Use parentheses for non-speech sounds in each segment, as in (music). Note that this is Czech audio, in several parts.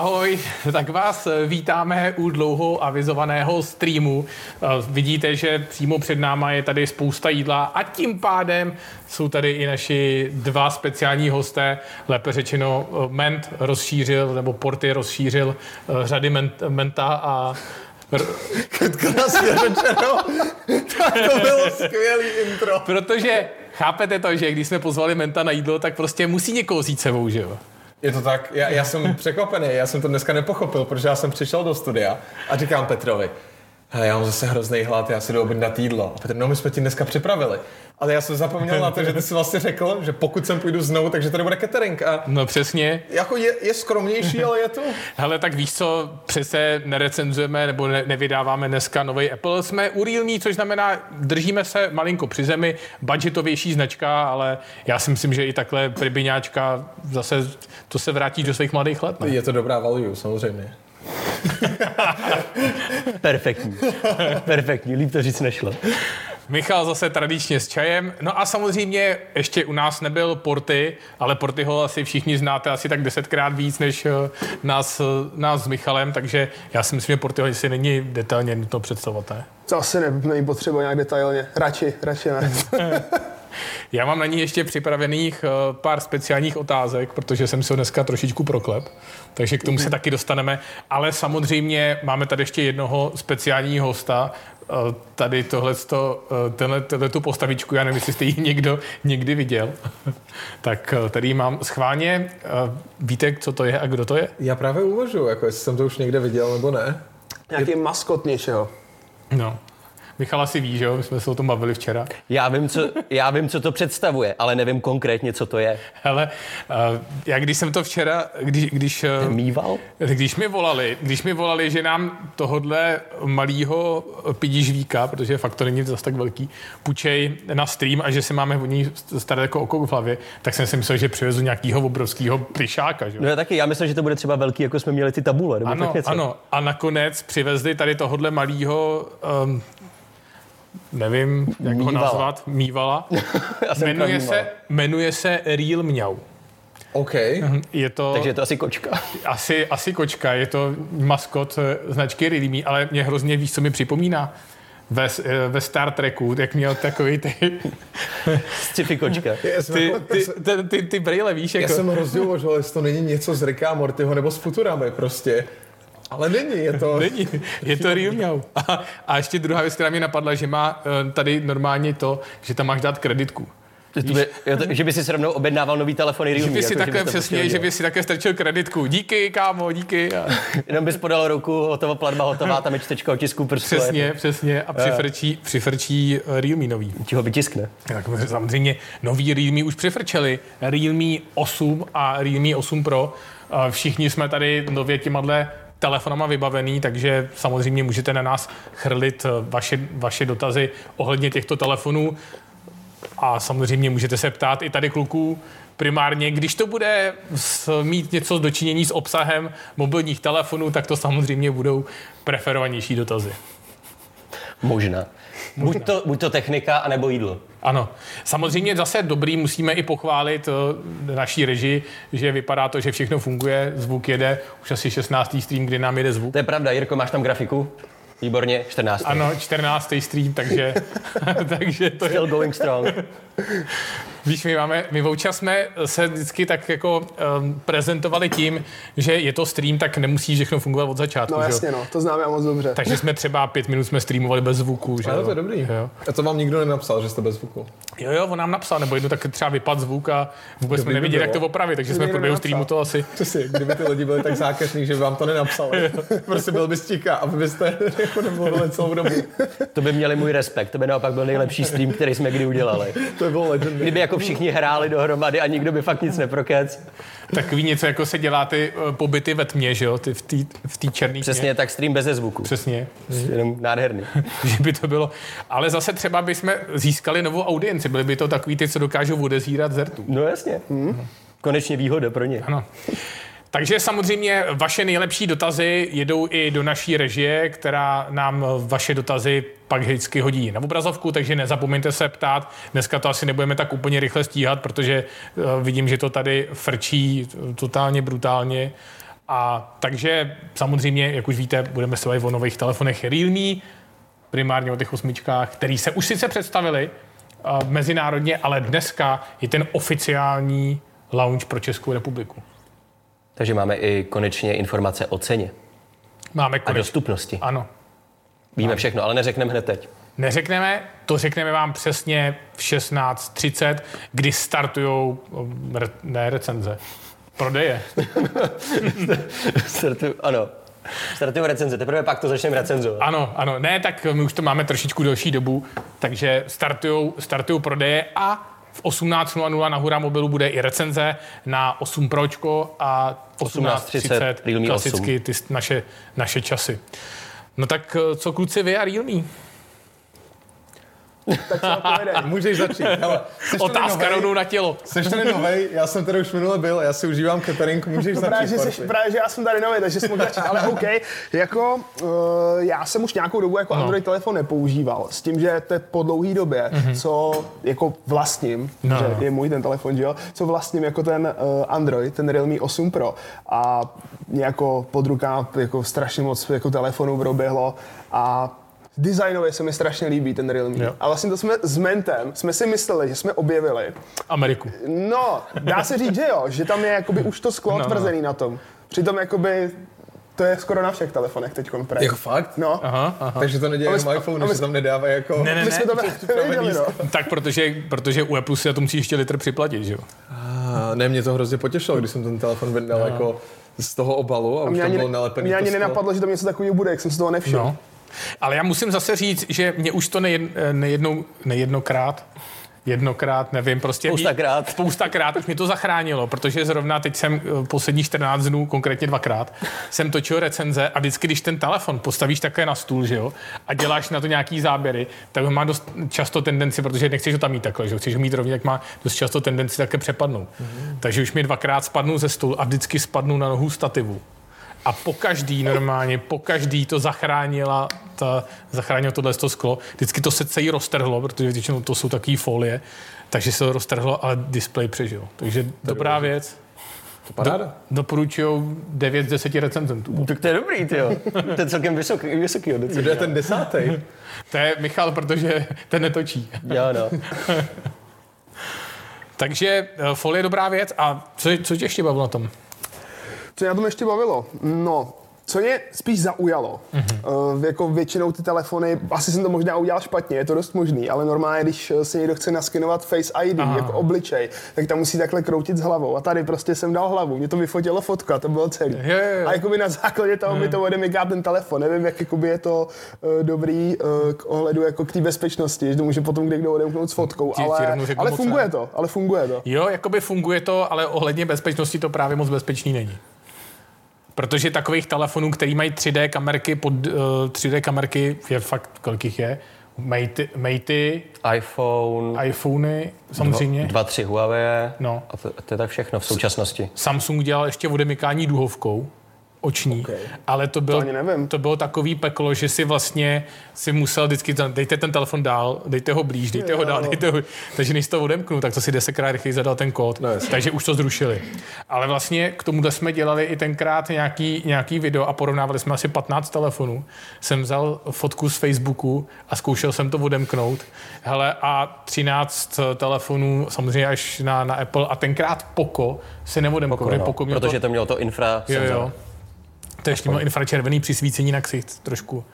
Ahoj, tak vás vítáme u dlouho avizovaného streamu. Eh, Vidíte, že přímo před náma je tady spousta jídla a tím pádem jsou tady i naši dva speciální hosté, lépe řečeno eh, Ment rozšířil, nebo Porty rozšířil eh, řady ment, Menta a Krásně řečeno. tak to bylo skvělý intro. protože chápete to, že když jsme pozvali Menta na jídlo, tak prostě musí někoho vzít sebou, že jo? Je to tak, já, já jsem překvapený, já jsem to dneska nepochopil, protože já jsem přišel do studia a říkám Petrovi, Hele, já mám zase hrozný hlad, já si jdu objednat jídlo. A Petr, no my jsme ti dneska připravili. Ale já jsem zapomněl na to, že ty si vlastně řekl, že pokud sem půjdu znovu, takže tady bude catering. A No přesně. jako je, je skromnější, ale je to. Hele, tak víš co, přece nerecenzujeme nebo ne, nevydáváme dneska nový Apple. Jsme u Realme, což znamená, držíme se malinko při zemi, budgetovější značka, ale já si myslím, že i takhle pribiňáčka zase to se vrátí do svých mladých let. Ne? Je to dobrá value, samozřejmě. (laughs) Perfektní. Perfektní, líp to říct nešlo. Michal zase tradičně s čajem. No a samozřejmě ještě u nás nebyl Porty, ale Porty ho asi všichni znáte asi tak desetkrát víc než eh, nás, eh, nás s Michalem, takže já si myslím, že Portyho si není detailně nutno představovat. Ne? To asi ne, není potřeba nějak detailně. Radši, radši ne. (laughs) Já mám na ní ještě připravených eh, pár speciálních otázek, protože jsem si ho dneska trošičku proklep, takže k tomu se taky dostaneme. Ale samozřejmě máme tady ještě jednoho speciálního hosta, eh, tady tohleto, eh, tenhle, tenhle tu postavičku, já nevím, jestli jste ji někdo někdy viděl. (laughs) tak tady ji mám schválně. Víte, co to je a kdo to je? Já právě uvažuji, jako jestli jsem to už někde viděl nebo ne. Nějaký maskot něčeho. No. Michal asi ví, že jo? My jsme se o tom bavili včera. Já vím, co, já vím, co to představuje, ale nevím konkrétně, co to je. Hele, eh, já když jsem to včera, když, když eh, Mýval? Když mi volali, když mi volali, že nám tohodle malýho pidižvíka, protože fakt to není zase tak velký, půjčej na stream a že si máme o ní starat jako oko v hlavě, tak jsem si myslel, že přivezu nějakého obrovského plišáka. Že? jo? No já taky, já myslím, že to bude třeba velký, jako jsme měli ty tabule. Nebo Ano, tak něco. ano. A nakonec přivezli tady tohodle malýho, um, nevím, jak ho Mývala. nazvat, mývala. (laughs) Já jmenuje se, jmenuje se Real Mňau. OK. Je to... Takže je to asi kočka. (laughs) Asi, asi kočka, je to maskot eh, značky Realme, ale mě hrozně víš, co mi připomíná. Ve, eh, ve Star Treku, jak měl takový ty, (laughs) Sci-fi kočka. Já ty, ty, ty, ty, ty brýle, víš, já jako... jsem hrozně uvažoval, jestli to není něco z Ricka Mortyho nebo z Futuramy prostě. Ale není, je to... (laughs) Není, je to Real Mňau. A, a ještě druhá věc, která mě napadla, že má eh, tady normálně to, že tam máš dát kreditku. To by, jo, to, že by si se rovnou objednával nový telefony Že Realme. by si jako, takhle bys to přesně, prostě že by si také strčil kreditku. Díky, kámo, díky. A (laughs) Jenom bys podal ruku, hotová platba, hotová, tam je čtečka otisku prstu. přesně, přesně. A přifrčí, přifrčí Realme nový. Ti ho vytiskne. Tak samozřejmě nový Realme už přifrčeli. Realme 8 a Realme 8 Pro. A Všichni jsme tady nově těmadle telefonama vybavený, takže samozřejmě můžete na nás chrlit eh, vaše, vaše dotazy ohledně těchto telefonů. A samozřejmě můžete se ptát i tady kluků, primárně, když to bude s, mít něco z dočinění s obsahem mobilních telefonů, tak to samozřejmě budou preferovanější dotazy. Možná. Buď to, buď to technika, anebo jídlo. Ano. Samozřejmě zase dobrý, musíme i pochválit eh, naší režii, že vypadá to, že všechno funguje, zvuk jede, už asi 16. stream, kdy nám jede zvuk. To je pravda, Jirko, máš tam grafiku? Výborně, 14. Ano, 14. stream, takže, (laughs) takže to je, Still going strong. (laughs) víš, my máme, my voucha jsme se vždycky tak jako um, prezentovali tím, že je to stream, tak nemusí všechno fungovat od začátku. No že jasně, no, to známe moc dobře. Takže jsme třeba pět minut jsme streamovali bez zvuku. Že Ale to je dobrý. Jo. A to vám nikdo nenapsal, že jste bez zvuku. jo, jo, on nám napsal, nebo jednou tak třeba vypad zvuk a vůbec jsme Dobrý by nevěděli, jak to opravit, takže jsme v průběhu streamu to asi Přesně, kdyby ty lidi byli tak zákeřní, že by vám to nenapsali. (laughs) prostě byl bys ticha, aby byste (laughs) jako nemluvili celou dobu. To by měli můj respekt. To by naopak byl nejlepší stream, který jsme kdy udělali. To by bylo legendary. Kdyby jako všichni hráli dohromady a nikdo by fakt nic neprokec. Takový něco, jako se dělá ty eh, pobyty ve tmě, že jo, ty v té v černé Přesně tak stream bez zvuku. Přesně, Jenom nádherný. (laughs) že by to bylo. Ale zase třeba bychom získali novou audienci, byli by to takový ty, co dokážou odezírat zertu. No jasně. Konečně výhoda pro ně. Ano. Takže samozřejmě vaše nejlepší dotazy jedou i do naší režie, která nám vaše dotazy pak vždycky hodí na obrazovku, takže nezapomeňte se ptát. Dneska to asi nebudeme tak úplně rychle stíhat, protože eh, vidím, že to tady frčí totálně brutálně. A takže samozřejmě, jak už víte, budeme se bavit o nových telefonech Realme, primárně o těch osmičkách, který se už sice představili uh, mezinárodně, ale dneska je ten oficiální launch pro Českou republiku. Takže máme i konečně informace o ceně Máme a konečně. dostupnosti. Ano. Víme všechno, ale neřekneme hned teď. Neřekneme, to řekneme vám přesně v 16.30, kdy startují, ne recenze, prodeje. (laughs) Ano. Startuju recenze, teprve pak to začneme recenzovat. Ano, ano, ne, tak my už to máme trošičku delší dobu, takže startujou, startujou prodeje a v 18.00 na Hura mobilu bude i recenze na 8 Pročko a 18.30 Realme klasicky ty naše, naše časy. No tak co kluci vy a Realme? Tak povede. Můžeš začít. Hele, Otázka novej? rovnou na tělo. Jsi tady novej, já jsem tady už minule byl, já si užívám catering, můžeš No začít. právě, že jsi, právě, že já jsem tady nový, takže jsem mohl začít, ale OK. Jako, uh, já jsem už nějakou dobu jako No. Android telefon nepoužíval, s tím, že to je po dlouhé době, co jako vlastním, No, že no. je můj ten telefon, že jo, co vlastním jako ten uh, Android, ten Realme 8 Pro a jako pod rukama jako strašně moc jako telefonů proběhlo a Designově se mi strašně líbí ten Realme. Jo. A vlastně to jsme s Mentem, jsme si mysleli, že jsme objevili, Ameriku. No, dá se říct, že jo, že tam je jakoby už to sklo No, no. tvrzený na tom. Přitom jakoby to je skoro na všech telefonech teď kompre. Jako fakt? No, Aha, aha. Takže to A my jenom jsme- iPhone, a že se tam nedávají jako... Ne, ne, ne. jsme to (laughs) nevěděli, no. Tak protože, protože u Apple si na to musí ještě litr připlatit, že jo? A ne, mě to hrozně potěšilo, když jsem ten telefon vyndal jako z toho obalu a už Mě tam ani, bylo nalepený mě ani nenapadlo, že tam něco takového bude, jak jsem si toho nevšiml. No. Ale já musím zase říct, že mě už to nejed, nejednou, nejednokrát, jednokrát, nevím, prostě... Spoustakrát. Mě, spoustakrát už mě to zachránilo, protože zrovna teď jsem eh, posledních 14 dnů, konkrétně dvakrát, jsem točil recenze a vždycky, když ten telefon postavíš také na stůl, že jo, a děláš na to nějaký záběry, tak má dost často tendenci, protože nechceš ho tam mít takhle, že chceš ho mít rovně, tak má dost často tendenci také přepadnout. Mm-hmm. Takže už mi dvakrát spadnu ze stolu a vždycky spadnu na nohu stativu. A po každý normálně, po každý to zachránila, ta, zachránilo tohle to sklo. Vždycky to se celý roztrhlo, protože většinou to jsou takové folie, takže se to roztrhlo, ale displej přežil. Takže dobrá věc. To paráda. Doporučuju 9 z 10 recenzentů. Tak to je dobrý, ty jo. To je celkem vysoký, vysoký hodnocení. Kdo je ten desátý? To je Michal, protože ten netočí. Jo, no. (laughs) Takže eh, folie je dobrá věc. A co, co tě ještě bavilo na tom? Co mě na tom ještě bavilo? No, co mě spíš zaujalo, Mhm. mm-hmm. uh, jako většinou ty telefony, asi jsem to možná udělal špatně, je to dost možný, ale normálně, když eh, si někdo chce naskenovat Face ID, Aha. Jako obličej, tak tam musí takhle kroutit s hlavou. A tady prostě jsem dal hlavu, mě to vyfotilo fotka, to bylo celý. Jo, jo, jo. A jakoby na základě toho mi to odemyká ten telefon. Nevím, jak jakoby je to uh, dobrý uh, k ohledu jako k té bezpečnosti, že to může potom někdo odemknout s fotkou, Ti- ale, ale funguje ne. to, ale funguje to. Jo, jakoby funguje to, ale ohledně bezpečnosti to právě moc bezpečný není. Protože takových telefonů, který mají 3D kamerky, pod, uh, 3D kamerky je fakt, kolik jich je, Matey, Matey iPhone, iPhony samozřejmě. dva, tři Huawei. No. A to, to je tak všechno v současnosti. Samsung dělal ještě odemykání duhovkou oční, Ok. ale to, byl, To to bylo takový peklo, že si vlastně si musel vždycky, ten- dejte ten telefon dál, dejte ho blíž, dejte ho dál, dejte ho, takže než to odemknu, tak to si desetkrát rychleji zadal ten kód, No, takže už to zrušili. Ale vlastně k tomu jsme dělali i tenkrát nějaký, nějaký video a porovnávali jsme asi 15 telefonů. Jsem vzal fotku z Facebooku a zkoušel jsem to odemknout. Hele, a 13 telefonů samozřejmě až na, na Apple a tenkrát Poco se neodemknul. No, Poco měl protože to mělo to infra Jo, jo. To ještě mělo infračervený přisvícení na ksicht, trošku,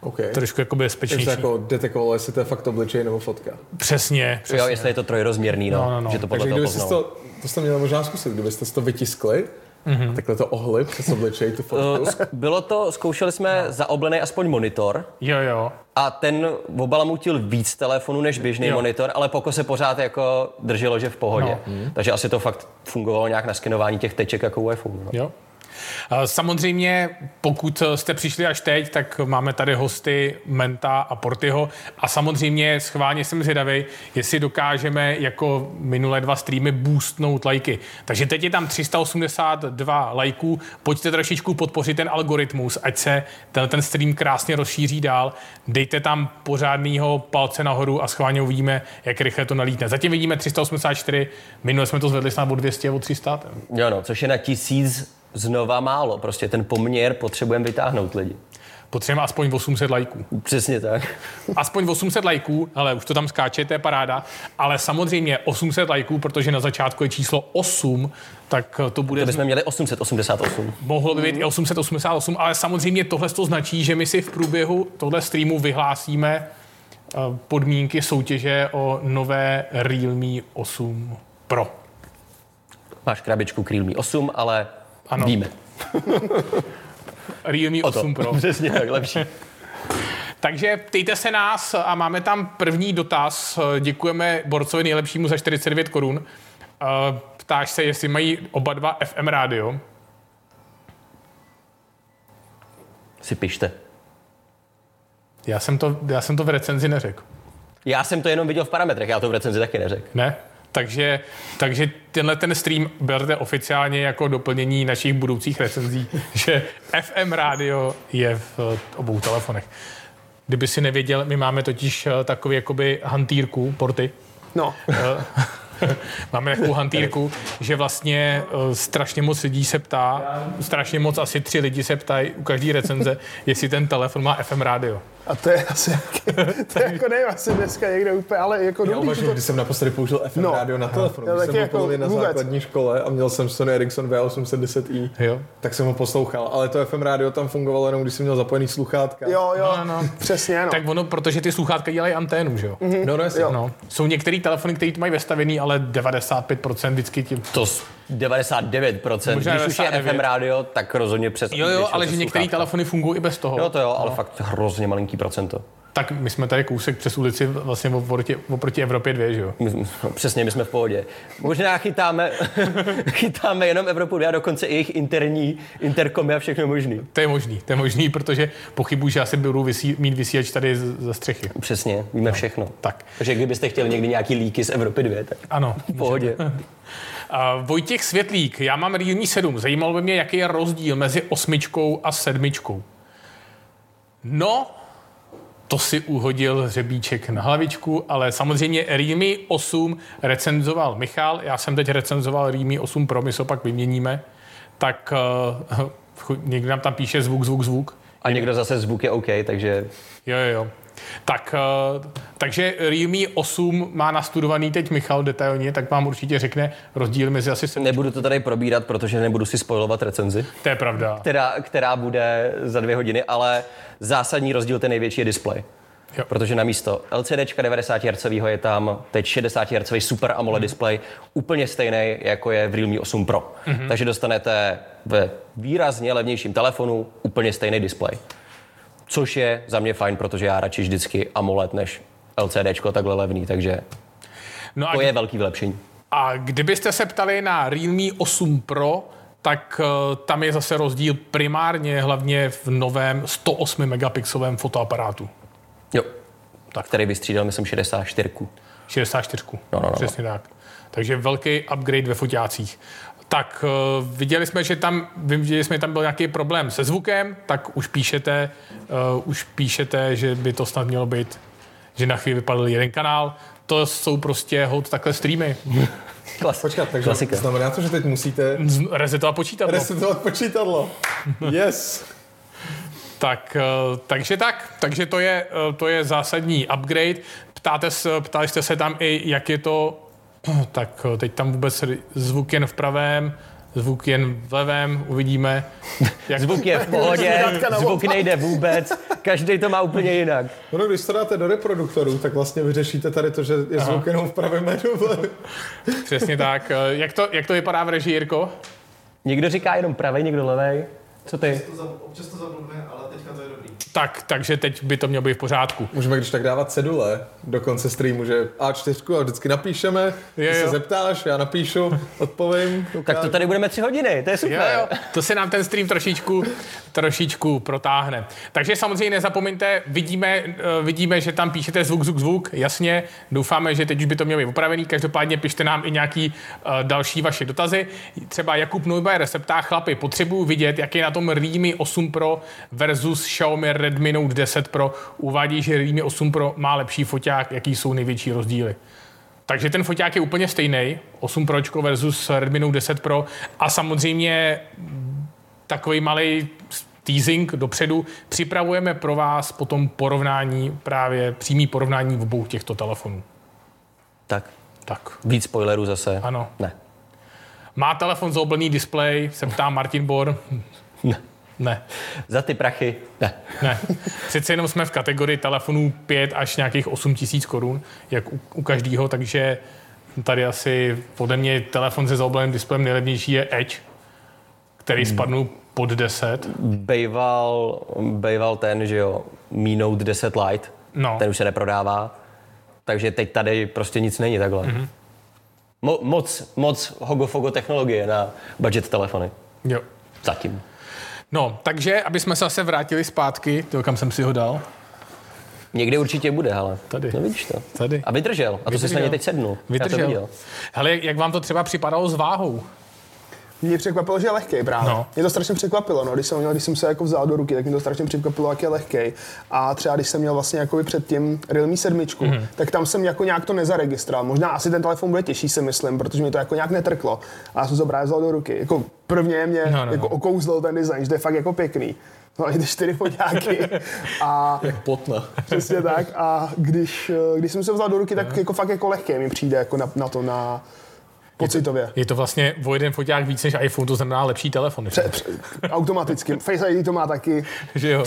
Okay. trošku jako Takže bezpečnější. to jako detekovalo, jestli to je fakt obličej nebo fotka. Přesně, přesně. Jo, jestli je to trojrozměrný, no, No, no, no. že to podle Takže toho to, to jste měli možná zkusit, kdybyste si to vytiskli, Mhm. mm-hmm. takhle to ohli přes obličej, tu fotku. Uh, Bylo to, zkoušeli jsme No. zaoblený aspoň monitor Jo, jo. a ten obalamutil víc telefonů než běžný Jo. monitor, ale poko se pořád jako drželo, že v pohodě. No. Takže asi to fakt fungovalo nějak na skenování těch teček jako u iPhone. No. Jo. A Samozřejmě, pokud jste přišli až teď, tak máme tady hosty Menta a Portyho a samozřejmě schválně jsem zvědavý, jestli dokážeme jako minulé dva streamy boostnout lajky. Takže teď je tam 382 lajků, pojďte trošičku podpořit ten algoritmus, ať se ten, ten stream krásně rozšíří dál, dejte tam pořádného palce nahoru a schválně uvidíme, jak rychle to nalítne. Zatím vidíme 384, minule jsme to zvedli snad o 200, o 300. Jo, no, což je na tisíc znova málo. Prostě ten poměr potřebujeme vytáhnout lidi. Potřebujeme aspoň 800 lajků. Přesně tak. (laughs) Aspoň 800 lajků, ale už to tam skáče, to je paráda. Ale samozřejmě 800 lajků, protože na začátku je číslo 8, tak to bude... To bychom měli 888. Mohlo by být i 888, ale samozřejmě tohle to značí, že my si v průběhu tohle streamu vyhlásíme eh, podmínky soutěže o nové Realme 8 Pro. Máš krabičku k Realme 8, ale Ano. víme. (laughs) Realme O to. 8 Pro. (laughs) Přesně tak, lepší. Takže ptejte se nás a máme tam první dotaz. Děkujeme Borcovi nejlepšímu za 49 korun. Eh, Ptáš se, jestli mají oba dva FM rádio. Si pište. Já jsem to, já jsem to v recenzi neřekl. Já jsem to jenom viděl v parametrech, já to v recenzi taky neřekl. Ne? Takže, takže tenhle ten stream berte oficiálně jako doplnění našich budoucích recenzí, (laughs) že FM rádio je v eh, obou telefonech. Kdyby si nevěděl, my máme totiž eh, takový jakoby hantýrku, porty, No, (laughs) Máme takovou hantýrku, že vlastně strašně moc lidí se ptá, strašně moc, asi tři lidi se ptají u každé recenze, (laughs) jestli ten telefon má FM rádio. A to je asi, to je jako nevím, asi dneska někde úplně, ale jako Já dobrý, uvažuji, to, když jsem naposledy použil FM No. no. rádio na telefonu, když jsem jako jako byl na vůbec. základní škole a měl jsem Sony Ericsson V810i, Jo? tak jsem ho poslouchal, ale to FM rádio tam fungovalo jenom, když jsem měl zapojený sluchátka. jo, jo, No, no. přesně, no. Tak ono, protože ty sluchátka dělají anténu, že jo? No, no, jasně. Jo. No. Jsou některé telefony, které to mají vestavený, ale 95% vždycky tím. To 99%. Možná Když už je 99. FM rádio, tak rozhodně přes. Jo, jo, ale že některé telefony fungují i bez toho. Jo, to jo, ale fakt hrozně malinký procento. Tak my jsme tady kousek přes ulici vlastně oproti, oproti Evropě 2, že jo? My, přesně, my jsme v pohodě. Možná chytáme, (laughs) chytáme jenom Evropu 2 a dokonce i jejich interní interkomy a všechno možný. To je možný, to je možný, protože pochybuji, že asi budu vysí, mít vysílač tady z- ze střechy. Přesně, víme všechno. Tak, Takže kdybyste chtěli někdy nějaký líky z Evropy 2, tak ano. v pohodě. (laughs) A Vojtěch Světlík, já mám Realme 7. Zajímalo by mě, jaký je rozdíl mezi osmičkou a sedmičkou. No, to si uhodil hřebíček na hlavičku, ale samozřejmě Realme 8 recenzoval Michal, já jsem teď recenzoval Realme 8 Pro, my se pak vyměníme, tak uh, (laughs) někdo nám tam píše zvuk, zvuk, zvuk. A někdo zase zvuk je OK, takže Jo, jo, jo. Tak, uh, takže Realme 8 má nastudovaný teď Michal detailně, tak vám určitě řekne rozdíl mezi asi 7. nebudu to tady probírat, protože nebudu si spojovat recenzi, To je pravda. která, která bude za dvě hodiny, ale zásadní rozdíl, ten největší je displej. Jo. Protože na místo LCD 90 Hz je tam teď 60 Hz Super AMOLED display, úplně stejný, jako je v Realme 8 Pro. Mm-hmm. Takže dostanete ve výrazně levnějším telefonu úplně stejný displej. Což je za mě fajn, protože já radši vždycky AMOLED než LCD takhle levný, takže No a, to je velký vylepšení. a kdybyste se ptali na Realme 8 Pro, tak uh, tam je zase rozdíl primárně hlavně v novém 108 megapixelovém fotoaparátu. Jo. Tak. Který vystřídal, myslím, 64. 64. No, no, no. Přesně tak. Takže velký upgrade ve foťácích. Tak uh, viděli jsme, že tam, jsme, že tam byl nějaký problém se zvukem, tak už píšete, uh, už píšete, že by to snad mělo být, že na chvíli vypadl jeden kanál. To jsou prostě hod takhle streamy. (laughs) Klas. Počkat, takže Klasika. znamená to, že teď musíte Resetovat počítadlo. resetovat počítadlo. (laughs) Yes. Tak, eh, takže tak, takže to je, eh, to je zásadní upgrade. Ptáte se, ptali jste se tam i, jak je to, (clears throat) tak eh, teď tam vůbec zvuk jen v pravém, zvuk jen v levém, uvidíme. (laughs) Jak, Zvuk je v (laughs) pohodě, zvuk nejde vůbec, každý to má úplně jinak. (laughs) No, když to dáte do reproduktorů, tak vlastně vyřešíte tady to, že je zvuk jenom v pravém médu. Přesně tak. Eh, Jak to, jak to vypadá v režii, Jirko? Někdo říká jenom pravej, někdo levej. Co ty? To za- Občas to zablbne, ale teďka to je dobrý. Tak, takže teď by to mělo být v pořádku. Můžeme když tak dávat cedule do konce streamu, že A4 a vždycky napíšeme, ty Jo, se zeptáš, já napíšu, (laughs) odpovím. Tak to tady budeme tři hodiny, to je super. Jo, jo, to se nám ten stream trošičku, trošičku protáhne. Takže samozřejmě nezapomeňte, vidíme, eh, vidíme, že tam píšete zvuk, zvuk, zvuk, jasně, doufáme, že teď už by to mělo být opravený, každopádně pište nám i nějaký uh, další vaše dotazy. Třeba Jakub Neubayer se ptá, chlapi, potřebuju vidět, jak je na tom Realme 8 Pro versus Xiaomi Redmi Note 10 Pro. Uvádí, že Realme 8 Pro má lepší foťák, jaký jsou největší rozdíly. Takže ten foťák je úplně stejný, 8 Pročko versus Redmi Note 10 Pro a samozřejmě takový malý teasing dopředu. Připravujeme pro vás potom porovnání, právě přímý porovnání v obou těchto telefonů. Tak, Tak, víc spoilerů zase. ano. Ne. Má telefon zaoblený displej, se ptá Martin Bor. Ne. Ne, Za ty prachy? Ne. ne. Přece jenom jsme v kategorii telefonů 5 až nějakých 8 tisíc korun, jak u, u každého, takže tady asi podle mě telefon se zaobleným displejem nejlevnější je Edge, který Hmm. spadnul pod 10. Bejval, bejval ten, že jo, Mi Note 10 Lite. No. Ten už se neprodává. Takže teď tady prostě nic není takhle. Mhm. Mm-hmm. Mo- moc, moc hogofogo technologie na budget telefony. Jo. Zatím. No, takže, aby jsme se zase vrátili zpátky, to kam jsem si ho dal, Někdy určitě bude, ale. Tady. No vidíš to. Tady. A vydržel. A to jsi na ně teď. Já to Vydržel. viděl. Hele, jak vám to třeba připadalo s váhou? Mě překvapilo, že je lehký právě. No. No. Mě to strašně překvapilo, no. když, jsem měl, když jsem se jako vzal do ruky, tak mě to strašně překvapilo, jak je lehký. A třeba když jsem měl vlastně jakoby předtím Realme 7, Mhm. mm-hmm. tak tam jsem jako nějak to nezaregistroval. Možná asi ten telefon bude těžší, si myslím, protože mi to jako nějak netrklo. A já jsem to právě vzal do ruky. Jako prvně mě No, no, no, jako no. okouzlil ten design, že to je fakt jako pěkný. No, i ty čtyři foťáky. (laughs) A Jak plotna. přesně tak. A když, eh, když jsem se vzal do ruky, tak jako fakt jako lehké mi přijde jako na, na to, na pocitově. Je to vlastně o jeden foťák víc než iPhone, to znamená lepší telefon. Pře, pře, automaticky. (laughs) Face ID to má taky. Že jo.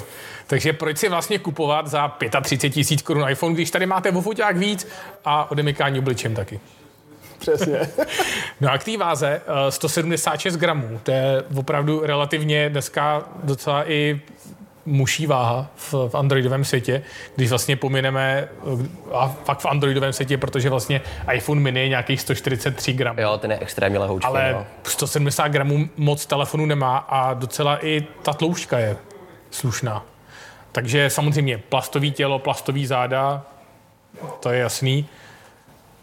Takže proč si vlastně kupovat za 35 tisíc korun iPhone, když tady máte o foťák víc a odemykání obličem taky. Přesně. (laughs) No a k té váze, eh, 176 gramů, to je opravdu relativně dneska docela i muší váha v, v androidovém světě, když vlastně pomineme, eh, a fakt v androidovém světě, protože vlastně iPhone mini je nějakých 143 gramů. Jo, ten je extrémně lehoučký. Ale no. 170 gramů moc telefonu nemá a docela i ta tloušťka je slušná. Takže samozřejmě plastový tělo, plastový záda, to je jasný.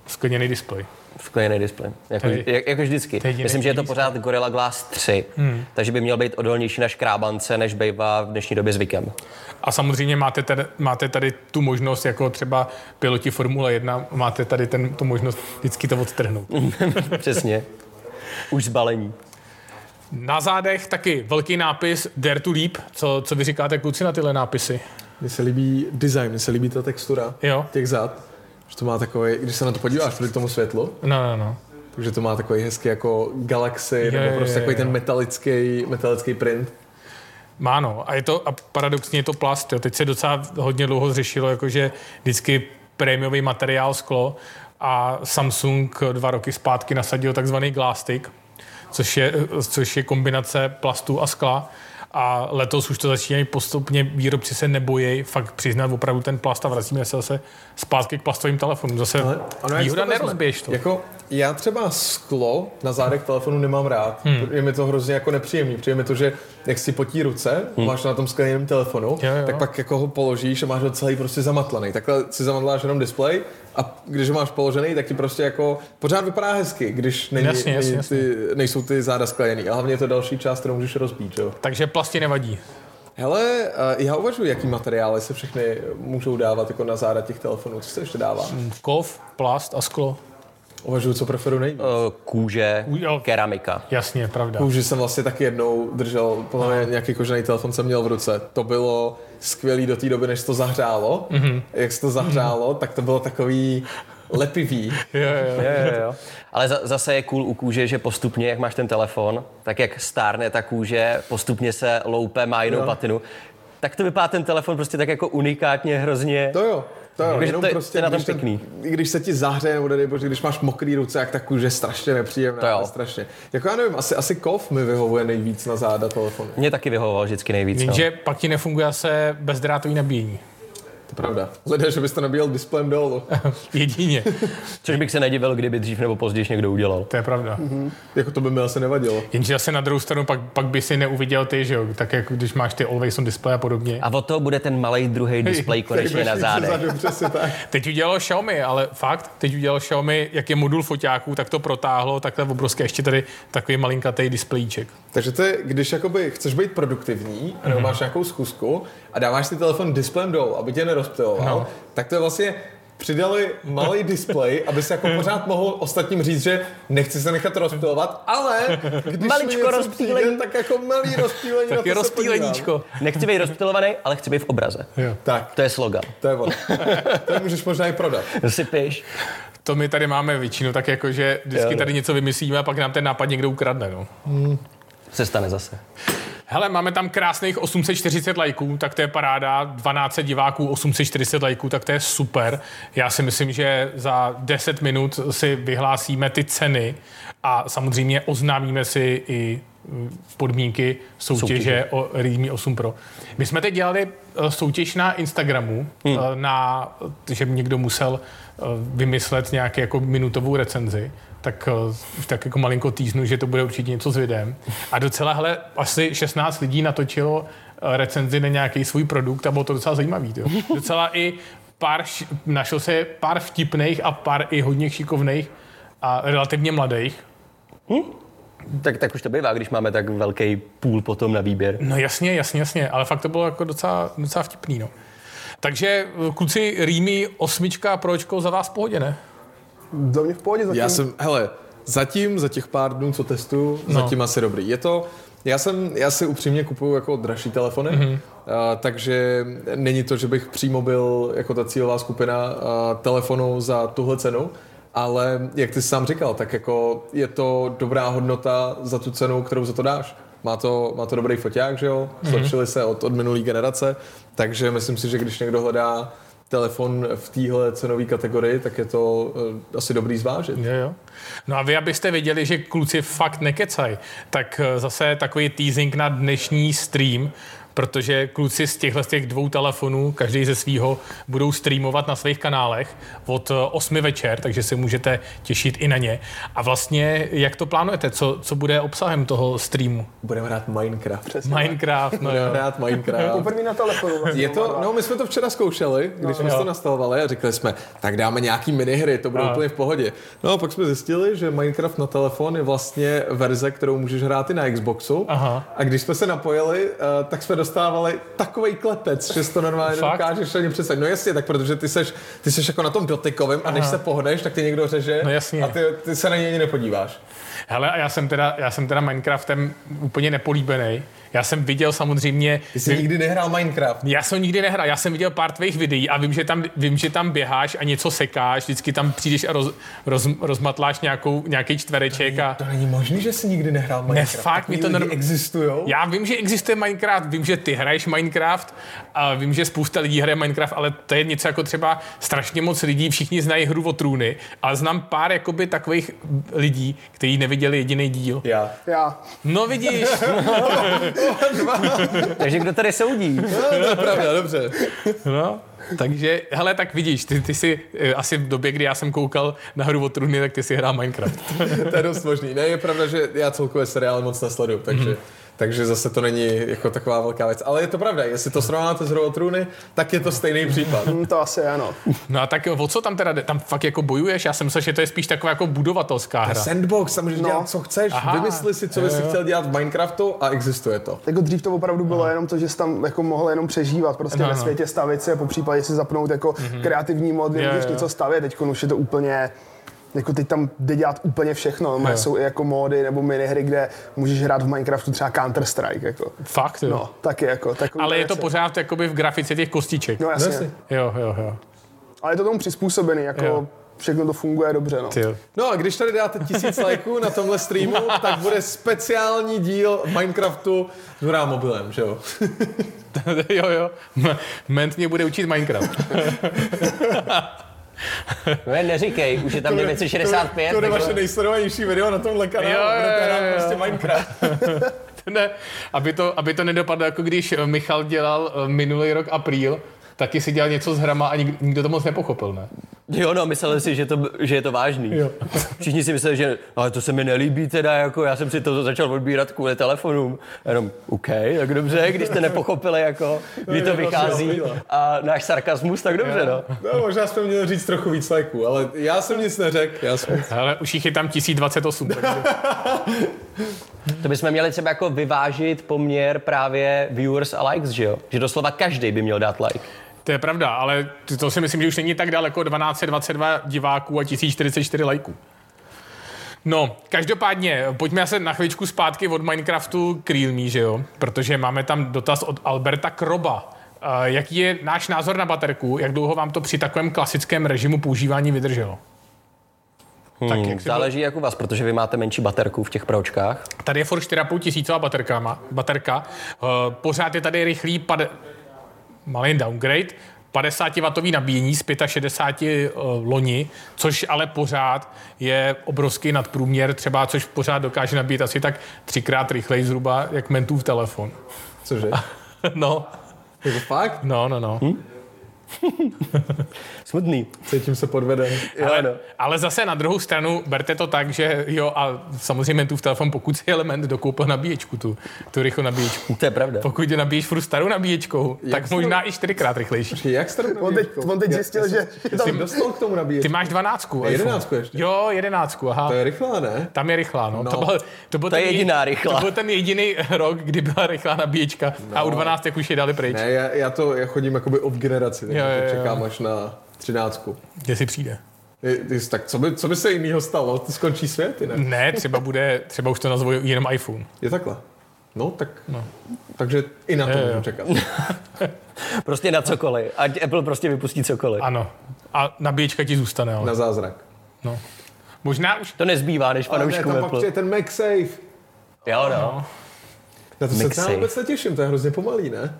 Skleněný displej. Skleněný displej. Jako, je- jak, jako vždycky. je Myslím, že je to pořád Gorilla Glass 3, hmm. takže by měl být odolnější na škrábance, než bývá v dnešní době zvykem. A samozřejmě máte tady, máte tady tu možnost, jako třeba piloti Formule 1, máte tady ten, tu možnost vždycky to odtrhnout. (laughs) Přesně. Už zbalení. Na zádech taky velký nápis Dare to Leap. Co, co vy říkáte kluci na tyhle nápisy? Mně se líbí design, mně se líbí ta textura Jo. těch zad. Že to má takový, když se na to podíváš proti tomu světlu, No, no, no. takže to má takový hezký jako galaxy, Jo, nebo prostě jo, takový jo. ten metalický, metalický print. Má no. A je to, a paradoxně je to plast. Jo. Teď se docela hodně dlouho zřešilo, jakože vždycky prémiový materiál sklo a Samsung dva roky zpátky nasadil takzvaný Glastic, což je, což je kombinace plastu a skla. A letos už to začínají postupně, výrobci se nebojí fakt přiznat opravdu ten plast a vracíme se zase zpátky k plastovým telefonům. Zase Ale výhoda nerozbiješ to. Jako, já třeba sklo na zádech telefonu nemám rád. Hmm. Je mi to hrozně jako nepříjemný. Přijde mi to, že jak si potí ruce, hmm. máš na tom skleněném telefonu, Jo, jo. tak pak jako ho položíš a máš ho celý prostě zamatlaný. Takhle si zamatláš jenom displej a když ho máš položený, tak ti prostě jako pořád vypadá hezky, když není, Jasně, jasně, není jasně. ty, nejsou ty záda skleněný. A hlavně je to další část, kterou můžeš rozbít. Jo? Takže plasti nevadí. Hele, eh, já uvažuji, jaký materiály se všechny můžou dávat jako na záda těch telefonů. Co se ještě dává? Kov, plast a sklo. Uvažuji, co preferuji nejvíc. Eh, Kůže, Jo. keramika. Jasně, pravda. Už jsem vlastně taky jednou držel, podle mě nějaký kožený telefon jsem měl v ruce. To bylo skvělý do té doby, než to zahřálo. Mm-hmm. Jak se to zahřálo, tak to bylo takový lepivý. (laughs) Jo, jo. Jo, jo, jo. Ale za, zase je cool u kůže, že postupně, jak máš ten telefon, tak jak stárne ta kůže, postupně se loupe, má jinou Jo. patinu, tak to vypadá ten telefon prostě tak jako unikátně, hrozně... To jo, to jo. Jenom to prostě, to je na tom když, ten- pěkný. když se ti zahřeje, nebo dej bože, když máš mokrý ruce, jak ta kůže je strašně nepříjemná. To jo. Strašně. Jako já nevím, asi, asi kov mi vyhovuje nejvíc na záda telefonu. Mě taky vyhovoval vždycky nejvíc. No. Jenže pak ti nefunguje se bezdrátový nabíjení. To je pravda. Lidé, že byste nabíjel displejem dolů. (laughs) Jedině. Což bych se nedivil, kdyby dřív nebo později někdo udělal. To je pravda. jako to by mi asi nevadilo. Jenže zase na druhou stranu pak, pak by si neuviděl ty, že jo? Tak jako když máš ty always on display a podobně. A od toho bude ten malý druhý displej (laughs) konečně na zádech. Zadu, přesně (laughs) tak. Teď udělalo Xiaomi, ale fakt, teď udělalo Xiaomi, jak je modul foťáků, tak to protáhlo, takhle obrovské, ještě tady takový malinkatý displejíček. Takže to je, když jakoby chceš být produktivní, nebo máš nějakou schůzku a dáváš si telefon displejem dolů, aby tě nerozptyloval, No. tak to je vlastně přidali malý display, aby se jako pořád mohl ostatním říct, že nechci se nechat rozptylovat, ale když Maličko rozptýlení. přijde, tak jako malý rozptýlení, na Tak je to se podívám. rozptýleníčko. Nechci být rozptilovaný, ale chci být v obraze. Tak, To je slogan. to je ono. To můžeš možná i prodat. (laughs) Sypiš. To my tady máme většinu, tak jako, že vždycky Jo. tady něco vymyslíme a pak nám ten nápad někdo ukradne. No. Se stane zase. Hele, máme tam krásných 840 lajků, tak to je paráda, 12 diváků, 840 lajků, tak to je super. Já si myslím, že za 10 minut si vyhlásíme ty ceny a samozřejmě oznámíme si i mm, podmínky soutěže, Soutěže. o Realme 8 Pro. My jsme teď dělali eh, soutěž na Instagramu, hmm. na, že někdo musel eh, vymyslet nějaký jako minutovou recenzi, tak, eh, tak jako malinko týznu, že to bude určitě něco s videem. A docela, hele, asi 16 lidí natočilo eh, recenzi na nějaký svůj produkt a bylo to docela zajímavý. Jo. (laughs) Docela i pár, našel se pár vtipných a pár i hodně šikovných a relativně mladých. Tak, tak už to bývá, když máme tak velký půl potom na výběr. No jasně, jasně, jasně, ale fakt to bylo jako docela, docela vtipný, no. Takže eh, kluci, Rými osmička pročko za vás v pohodě, ne? Za mě v pohodě zatím. Já jsem, hele, zatím, za těch pár dnů, co testuju, no. zatím asi dobrý. Je to, já jsem, já si upřímně kupuju jako dražší telefony, mm-hmm. a, takže není to, že bych přímo byl jako ta cílová skupina a, telefonu za tuhle cenu, ale jak ty jsi sám říkal, tak jako je to dobrá hodnota za tu cenu, kterou za to dáš. Má to, má to dobrý foťák, že jo? Zlepšili se od, od minulý generace, takže myslím si, že když někdo hledá telefon v téhle cenové kategorii, tak je to uh, asi dobrý zvážit. Jo, jo. No a vy, abyste věděli, že kluci fakt nekecaj, tak eh, zase takový teasing na dnešní stream, protože kluci z těchto z těch dvou telefonů, každý ze svýho, budou streamovat na svých kanálech od eh, 8 večer, takže se můžete těšit i na ně. A vlastně, jak to plánujete? Co, co bude obsahem toho streamu? Budeme hrát Minecraft. Přesně. Minecraft, no Budeme jo. hrát Minecraft. Poprvé na telefonu. Vlastně, Je to, no my jsme to včera zkoušeli, když jsme jo. to nastavovali a řekli jsme, tak dáme nějaký minihry, to bude A. úplně v pohodě. No a pak jsme zjistili, že Minecraft na telefon je vlastně verze, kterou můžeš hrát i na Xboxu. Aha. A když jsme se napojili, eh, tak jsme dostávali takový klepec, že to normálně Fakt? nedokážeš ani představit. No jasně, tak protože ty seš, ty seš jako na tom dotykovém a než se pohneš, tak ty někdo řeže No jasně. a ty, ty se na něj ani nepodíváš. Hele, a já jsem teda, já jsem teda Minecraftem úplně nepolíbený. Já jsem viděl samozřejmě... Ty jsi nikdy nehrál Minecraft. Já jsem ho nikdy nehrál, já jsem viděl pár tvých videí a vím, že tam, vím, že tam běháš a něco sekáš, vždycky tam přijdeš a roz, roz, rozmatláš nějakou, nějaký čtvereček a... To není možný, že jsi nikdy nehrál Minecraft. fakt, mi to lidi existujou. Já vím, že existuje Minecraft, vím, že ty hraješ Minecraft a vím, že spousta lidí hraje Minecraft, ale to je něco jako třeba strašně moc lidí, všichni znají hru o trůny, ale znám pár jakoby takových lidí, kteří neviděli jediný díl. Já. Já. No vidíš, (laughs) (laughs) Takže kdo tady soudí? No, to je pravda, dobře. no. Takže, hele, tak vidíš, ty, ty si eh, asi v době, kdy já jsem koukal na hru o trůny, tak ty si hrál Minecraft. (laughs) To je dost možný. Ne, je pravda, že já celkově seriály moc nesleduju, takže, mm-hmm. Takže zase to není jako taková velká věc. Ale je to pravda, jestli to srovnáte s Hrou trůny, tak je to stejný případ. Hm, To asi ano. No a tak o co tam teda jde? Tam fakt jako bojuješ? Já jsem myslel, že to je spíš taková jako budovatelská hra. Sandbox, tam můžeš No. dělat, co chceš. Aha. Vymysli si, co bys si chtěl dělat v Minecraftu a existuje to. Jako dřív to opravdu bylo jenom to, že jsi tam jako mohl jenom přežívat prostě Aha, ve no. světě, stavit si a po případě si zapnout jako kreativní mod, můžeš něco stavět. Teď už je to úplně jako teď tam jde dělat úplně všechno. No, jsou i jako módy nebo minihry, kde můžeš hrát v Minecraftu třeba Counter-Strike. Jako. Fakt, jo. No, taky jako. Takový Ale je to pořád jakoby v grafice těch kostiček. No jasně. Jo, jo, jo. Ale je to tomu přizpůsobený, jako Jo. všechno to funguje dobře. No. Ty jo. No a když tady dáte tisíc lajků na tomhle streamu, (laughs) tak bude speciální díl Minecraftu s mobilem, že jo? (laughs) jo, jo. M- Ment mě bude učit Minecraft. (laughs) No jen neříkej, už je tam 965. To takže- vaše nejsledovanější video na tomhle kanálu. Jo, jo, jo, jo. prostě Minecraft. (laughs) ne, aby to, aby to nedopadlo, jako když Michal dělal eh, minulý rok apríl, taky si dělal něco s hrama a nik, nikdo to moc nepochopil, ne? Jo, no, mysleli si, že, to, že je to vážný. Jo. (laughs) Všichni si mysleli, že ale to se mi nelíbí teda, jako já jsem si to začal odbírat kvůli telefonům. Jenom, OK, tak dobře, když jste nepochopili, jako, kdy to vychází a náš sarkazmus, tak dobře, no. No, možná jsme měli říct trochu víc lajků, ale já jsem nic neřekl. Já jsem... Ale už jich je tam 1028, takže (laughs) To bychom měli třeba jako vyvážit poměr právě viewers a likes, že jo? Že doslova každý by měl dát like. To je pravda, ale to- si myslím, že už není tak daleko 1222 diváků a 1044 lajků. No, každopádně, pojďme se na chvíličku zpátky od Minecraftu k Realme, že jo? Protože máme tam dotaz od Alberta Kroba. Uh, jaký je náš názor na baterku? Jak dlouho vám to při takovém klasickém režimu používání vydrželo? Tak jak Záleží jak u vás, protože vy máte menší baterku v těch pročkách. Tady je furt 4,5 tisícová baterka, baterka. Uh, pořád je tady rychlý pade... malý downgrade, 50W nabíjení z 65 uh, loni, což ale pořád je obrovský nadprůměr, třeba což pořád dokáže nabíjet asi tak třikrát rychleji zhruba, jak Mentův telefon. Cože? (laughs) No, Jako fakt? no, no, no. Hm? (laughs) Smutný. Cítím se podveden. Ale, ale zase na druhou stranu berte to tak, že jo, a samozřejmě Mentův telefon, pokud si element dokoupil nabíječku, tu, tu rychlou nabíječku, To je pravda. pokud je nabíjíš furt starou nabíječkou, tak se- možná i čtyřikrát rychlejší. Jak jste On teď, on teď zjistil, že Ty jsi dostal k tomu nabíjet. Ty máš dvanáctku. A jedenáctku ještě? Jo, jedenáctku, aha. To je rychlá, ne? Tam je rychlá, no. No. To, byl, to, byl To je ten jediná jedi- rychlá. To byl ten jediný rok, kdy byla rychlá nabíječka a u 12 už je dali pryč. Ne, já, já to já chodím jakoby ob generaci, takže Jo, jo, jo. čekám až na třináctku. Kde si přijde? Tak co by, co by se jinýho stalo? To skončí svět, ne? Ne, třeba bude, třeba už to nazvou jenom iPhone. Je takhle. No, tak. No. Takže i na to můžu čekat. (laughs) Prostě na cokoliv. Ať Apple prostě vypustí cokoliv. Ano. A nabíječka ti zůstane, ale. Na zázrak. No. Možná už To nezbývá, než Ale ne, tam pak Apple. je ten MagSafe. Jo, no. Na to se třeba MagSafe. vůbec netěším, to je hrozně pomalý, ne?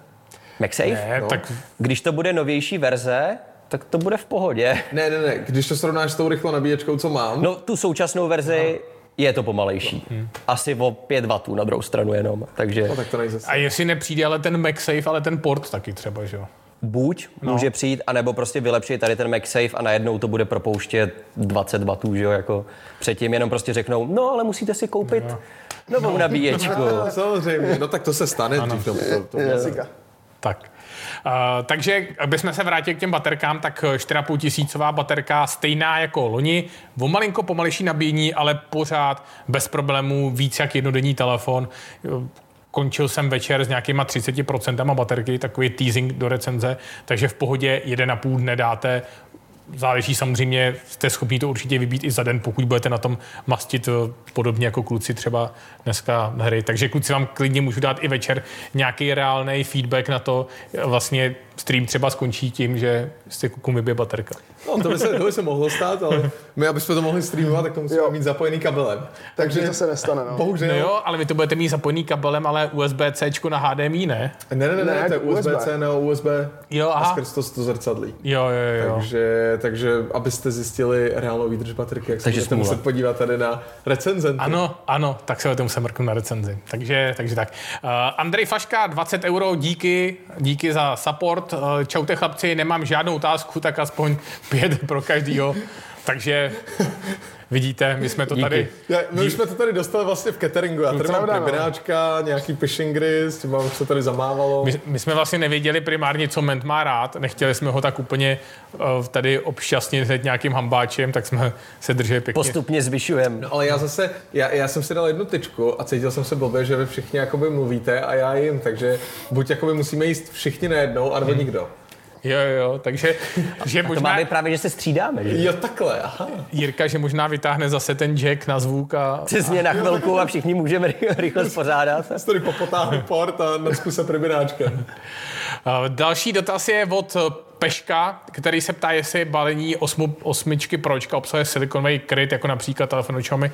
MagSafe? ne, No. tak Když to bude novější verze, tak to bude v pohodě. Ne, ne, ne, když to srovnáš s tou rychlou nabíječkou, co mám, No, tu současnou verzi je to pomalejší. Asi o 5 W na druhou stranu jenom. Takže no, tak to a jestli nepřijde ale ten MagSafe, ale ten port taky třeba, že jo? buď no. může přijít, anebo prostě vylepšit tady ten MagSafe a najednou to bude propouštět 20 W, že jo, jako předtím jenom prostě řeknou, no ale musíte si koupit novou nabíječku. No, (laughs) samozřejmě, no tak to se stane dřív. To, to, to, Klasika. Tak. Uh, takže, abychom se vrátili k těm baterkám, tak 4,5 tisícová baterka stejná jako loni, o malinko pomalejší nabíjení, ale pořád bez problémů víc jak jednodenní telefon. Končil jsem večer s nějakýma 30% baterky, takový teasing do recenze, takže v pohodě 1,5 dne dáte Záleží samozřejmě, jste schopni to určitě vybít i za den, pokud budete na tom mastit eh, podobně jako kluci třeba dneska hry. Takže kluci vám klidně můžu dát i večer nějaký reálný feedback na to. Vlastně stream třeba skončí tím, že se klukům vybije baterka. no, to, by se, to by se mohlo stát, ale my, abychom to mohli streamovat, tak to musíme Jo. mít zapojený kabelem. Takže to se nestane, no. Bohužel. No jo, ale vy to budete mít zapojený kabelem, ale USB-C na HDMI, ne? Ne, ne, ne, ne, Ne, to je USB. USB-C na USB Jo, a aha. skrz to, to zrcadlí. Jo, jo, jo. Takže, takže abyste zjistili reálnou výdrž baterky, jak se Takže budete smůla. muset podívat tady na recenzenty. Ano, ano, tak se o tom se mrknu na recenzi. Takže, takže tak. Uh, Andrej Faška, 20 euro, díky, díky za support. Uh, čaute chlapci, nemám žádnou otázku, tak aspoň pět pro každýho. Takže vidíte, my jsme to Díky. tady... Já, my už jsme to tady dostali vlastně v cateringu. Já tady mám no. prebináčka, nějaký pishingry, s tím se tady zamávalo. My, my jsme vlastně nevěděli primárně, co Ment má rád. Nechtěli jsme ho tak úplně uh, tady obšťastnit hned nějakým hambáčem, tak jsme se drželi pěkně. Postupně zvyšujeme. No, ale já zase, já, já jsem si dal jednu tyčku a cítil jsem se blbě, že vy všichni jakoby mluvíte a já jim, takže buď jakoby musíme jíst všichni najednou, anebo Hmm. nikdo. Jo, jo, takže (laughs) že To možná máme právě, že se střídáme, že? Jo, takhle, aha. Jirka, že možná vytáhne zase ten jack na zvuk a Přesně na chvilku a všichni můžeme ry- rychle spořádat. Já tady popotáhnu port a nadspu se prebináčkem. Uh, Další dotaz je od Peška, který se ptá, jestli balení osmu, osmičky Pročka obsahuje silikonový kryt, jako například telefonu Xiaomi.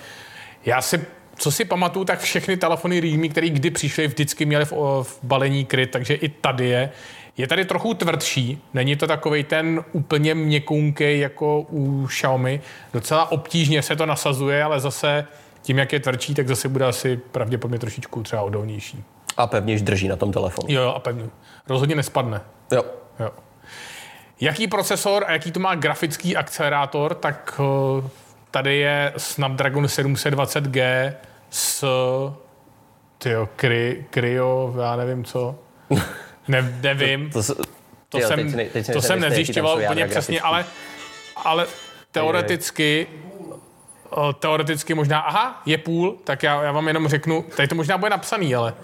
Já si, co si pamatuju, tak všechny telefony Realme, které kdy přišly, vždycky měly v, v balení kryt, takže i tady je. Je tady trochu tvrdší, není to takový ten úplně měkunký jako u Xiaomi. Docela obtížně se to nasazuje, ale zase tím, jak je tvrdší, tak zase bude asi pravděpodobně trošičku třeba odolnější. A pevněž drží na tom telefonu. Jo, a pevně. Rozhodně nespadne. Jo. Jo. Jaký procesor a jaký to má grafický akcelerátor, tak eh, tady je Snapdragon 720G s tyjo, kry, Cryo, já nevím co. (laughs) Ne, nevím. To, s- To jo, jsem, teď teď to jsem nezjišťoval úplně přesně, ale, ale teoreticky teoreticky možná, aha, je půl, tak já, já vám jenom řeknu, tady to možná bude napsaný, ale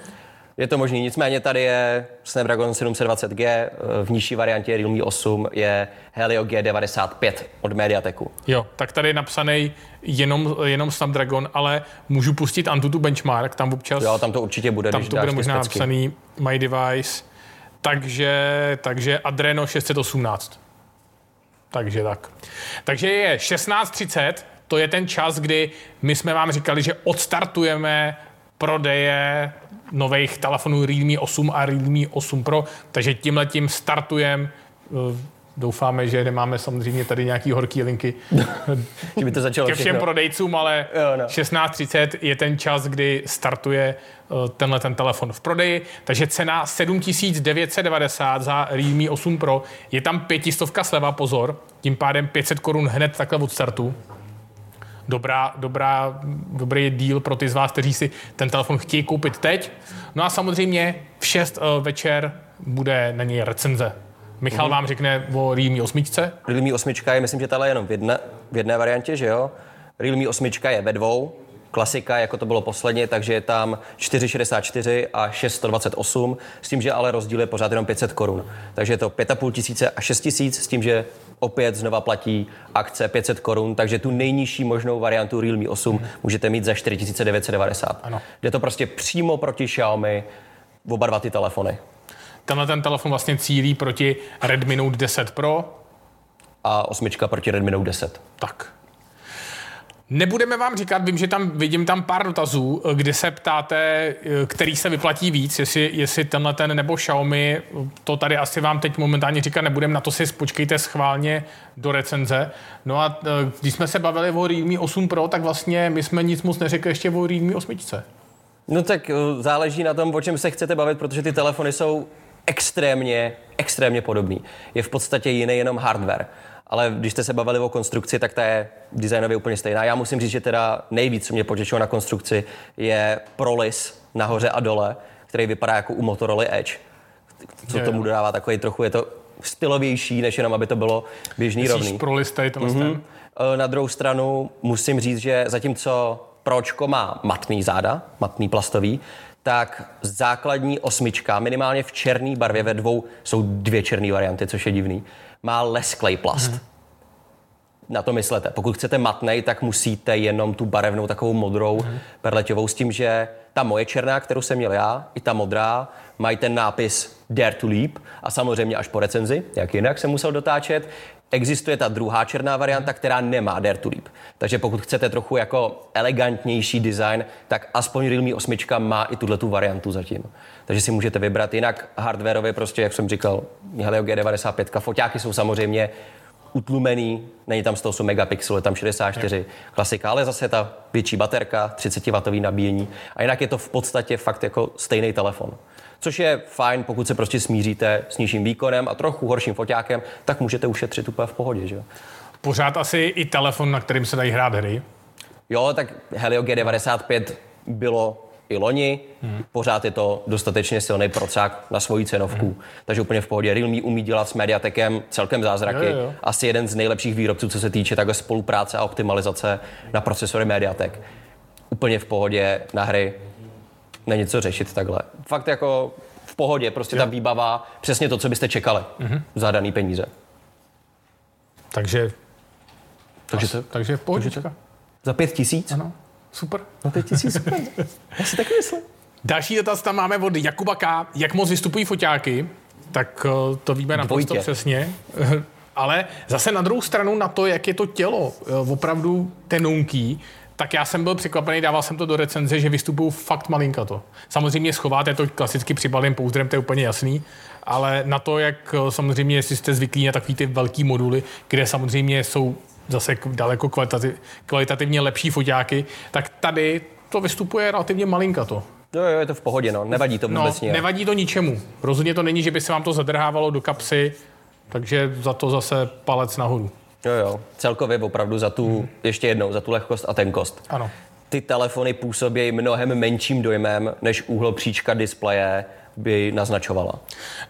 Je to možný, nicméně tady je Snapdragon 720G, eh, v nižší variantě Realme 8 je Helio G95 od Mediateku. Jo, tak tady je napsaný jenom, jenom Snapdragon, ale můžu pustit Antutu benchmark, tam občas, Jo, tam to určitě bude, tam když to bude možná specky. napsaný My Device, takže, takže Adreno 618. Takže tak. Takže je 16.30, to je ten čas, kdy my jsme vám říkali, že odstartujeme prodeje nových telefonů Realme 8 a Realme 8 Pro, takže tímhletím startujeme. Doufáme, že nemáme samozřejmě tady nějaký horký linky (laughs) Že by to začalo ke všem všechno. prodejcům, ale Jo, no. 16.30 je ten čas, kdy startuje eh, tenhle ten telefon v prodeji, takže cena 7990 za Realme 8 Pro, je tam pětistovka sleva, pozor, tím pádem 500 korun hned takhle od startu. Dobrá, dobrá, dobrý deal pro ty z vás, kteří si ten telefon chtějí koupit teď. No a samozřejmě v 6 uh, večer bude na něj recenze. Michal Mhm. vám řekne o Realme 8. Realme 8 je, myslím, že tahle je jenom v jedné, v jedné variantě, že jo? Realme 8 je ve dvou, klasika, jako to bylo posledně, takže je tam 464 a 628, s tím, že ale rozdíl je pořád jenom 500 korun. Takže je to 5,5 tisíce a 6 tisíc, s tím, že opět znova platí akce 500 korun, takže tu nejnižší možnou variantu Realme 8 můžete mít za 4990. Ano. Jde to prostě přímo proti Xiaomi, oba dva ty telefony. Tenhle ten telefon vlastně cílí proti Redmi Note 10 Pro, A osmička proti Redmi Note 10. Tak. Nebudeme vám říkat, vím, že tam vidím tam pár dotazů, kde se ptáte, který se vyplatí víc, jestli, jestli tenhle ten nebo Xiaomi, to tady asi vám teď momentálně říkat nebudem, na to si počkejte schválně do recenze. No a eh, když jsme se bavili o Realme 8 Pro, tak vlastně my jsme nic moc neřekli ještě o Realme 8. No tak eh, záleží na tom, o čem se chcete bavit, protože ty telefony jsou extrémně, extrémně podobný. Je v podstatě jiný jenom hardware. Ale když jste se bavili o konstrukci, tak ta je designově úplně stejná. Já musím říct, že teda nejvíc, co mě potěšilo na konstrukci, je prolis nahoře a dole, který vypadá jako u Motorola Edge. Co tomu dodává takový trochu, je to stylovější, než jenom, aby to bylo běžný rovný. Myslíš pro list tady mm-hmm. Na druhou stranu musím říct, že zatímco Pročko má matný záda, matný plastový, tak základní osmička, minimálně v černé barvě, ve dvou jsou dvě černé varianty, což je divný, má lesklej plast. Mhm. Na to myslete. Pokud chcete matnej, tak musíte jenom tu barevnou takovou modrou Mhm. perleťovou s tím, že ta moje černá, kterou jsem měl já, i ta modrá, mají ten nápis Dare to Leap a samozřejmě až po recenzi, jak jinak jsem musel dotáčet, existuje ta druhá černá varianta, která nemá Dare to Leap. Takže pokud chcete trochu jako elegantnější design, tak aspoň Realme 8 má i tuhle tu variantu zatím. Takže si můžete vybrat. Jinak hardwareově prostě, jak jsem říkal, Helio G95, foťáky jsou samozřejmě utlumený, není tam 108 megapixelů, je tam 64, klasika, ale zase ta větší baterka, 30W nabíjení a jinak je to v podstatě fakt jako stejný telefon. Což je fajn, pokud se prostě smíříte s nižším výkonem a trochu horším foťákem, tak můžete ušetřit úplně v pohodě, že? Pořád asi i telefon, na kterým se dají hrát hry. Jo, tak Helio G95 bylo i loni, hmm. pořád je to dostatečně silný procák na svoji cenovku, hmm. takže úplně v pohodě. Realme umí dělat s Mediatekem celkem zázraky. Jo, jo, jo. Asi jeden z nejlepších výrobců, co se týče takhle spolupráce a optimalizace na procesory Mediatek. Úplně v pohodě na hry, není co řešit takhle. Fakt jako v pohodě, prostě ta výbava, přesně to, co byste čekali Mhm. za daný peníze. Takže, Takže to takže pohodička. za pět tisíc? Ano, super. Za pět tisíc, super. Já si taky myslím. Další dotaz tam máme od Jakuba K. Jak moc vystupují foťáky? Tak eh, to víme naprosto přesně. (laughs) Ale zase na druhou stranu na to, jak je to tělo eh, opravdu tenonký, tak já jsem byl překvapený, dával jsem to do recenze, že vystupují fakt malinkato. Samozřejmě schováte to klasicky přibalým pouzdrem, to je úplně jasný, ale na to, jak eh, samozřejmě, jestli jste zvyklí na takový ty velký moduly, kde samozřejmě jsou zase daleko kvalitativ, kvalitativně lepší foťáky, tak tady to vystupuje relativně malinkato. Jo, jo, je to v pohodě, no. Nevadí to No, vůbec nějak. nevadí to ničemu. Rozhodně to není, že by se vám to zadrhávalo do kapsy, takže za to zase palec nahoru. Jo, jo. Celkově opravdu za tu, ještě jednou, za tu lehkost a tenkost. Ano. Ty telefony působí mnohem menším dojmem, než úhel příčka displeje by naznačovala.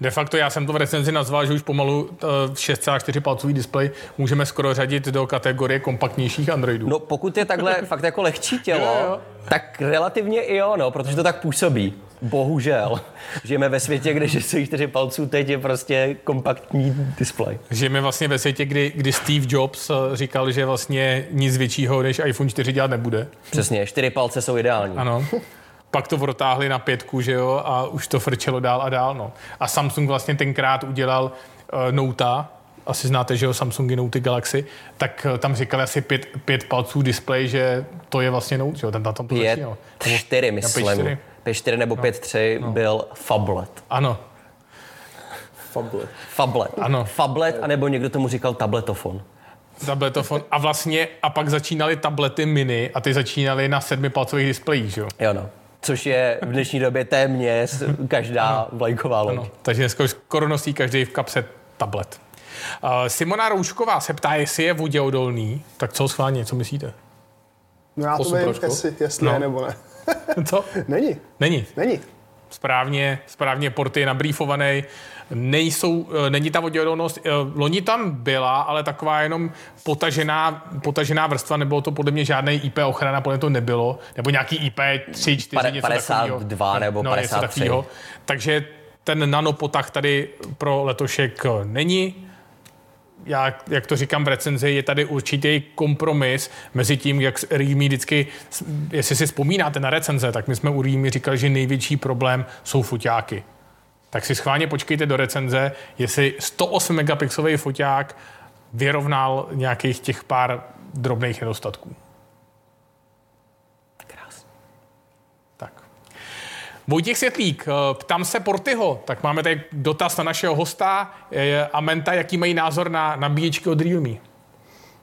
De facto já jsem to v recenzi nazval, že už pomalu eh, 6,4 palcový displej můžeme skoro řadit do kategorie kompaktnějších Androidů. No pokud je takhle (laughs) fakt jako lehčí tělo, Jo, jo. tak relativně i jo, no, protože to tak působí. Bohužel. Žijeme ve světě, kde 64 palců teď je prostě kompaktní displej. Žijeme vlastně ve světě, kdy, kdy Steve Jobs eh, říkal, že vlastně nic většího než iPhone 4 dělat nebude. Přesně, čtyři palce jsou ideální. Ano. Pak to protáhli na pětku, že jo, a už to frčelo dál a dál, no. A Samsung vlastně tenkrát udělal uh, Nota, asi znáte, že jo, Samsungy Note Galaxy, tak uh, tam říkali asi pět, pět palců displej, že to je vlastně Note, že jo, ten na tom to Pět, začínal. Čtyři, myslím. pět čtyři. Pět čtyři nebo pět tři byl Fablet. Ano, Fablet. Fablet. Ano. Fablet, anebo někdo tomu říkal tabletofon. tabletofon. A vlastně, a pak začínaly tablety mini a ty začínaly na sedmipalcových displejích, že jo. Jo no. Což je v dnešní době téměř každá vlajková loď. No, takže dneska už skoro nosí každý v kapse tablet. Uh, Simona Roušková se ptá, jestli je voděodolný. Tak co schválně, co myslíte? No já to vím, jestli, jestli No. je nebo ne. (laughs) Co? Není, Není. není. Správně, správně porty je nabrýfovaný. Nejsou, eh, není ta voděodolnost, eh, loni tam byla, ale taková jenom potažená, potažená vrstva, nebylo to podle mě žádný IP ochrana, podle mě to nebylo, nebo nějaký IP 3, 4, Pade- něco 52 takového. nebo no, něco 53. takového. Takže ten nanopotah tady pro letošek eh, není. Já, jak to říkám v recenzi, je tady určitý kompromis mezi tím, jak Realme vždycky, jestli si vzpomínáte na recenze, tak my jsme u Realme říkali, že největší problém jsou foťáky. Tak si schválně počkejte do recenze, jestli 108 megapixelový foťák vyrovnal nějakých těch pár drobných nedostatků. Krásný. Tak. Vojtěch Světlík, eh, ptám se Portyho, tak máme tady dotaz na našeho hosta eh, a Menta, jaký mají názor na nabíječky od Realme.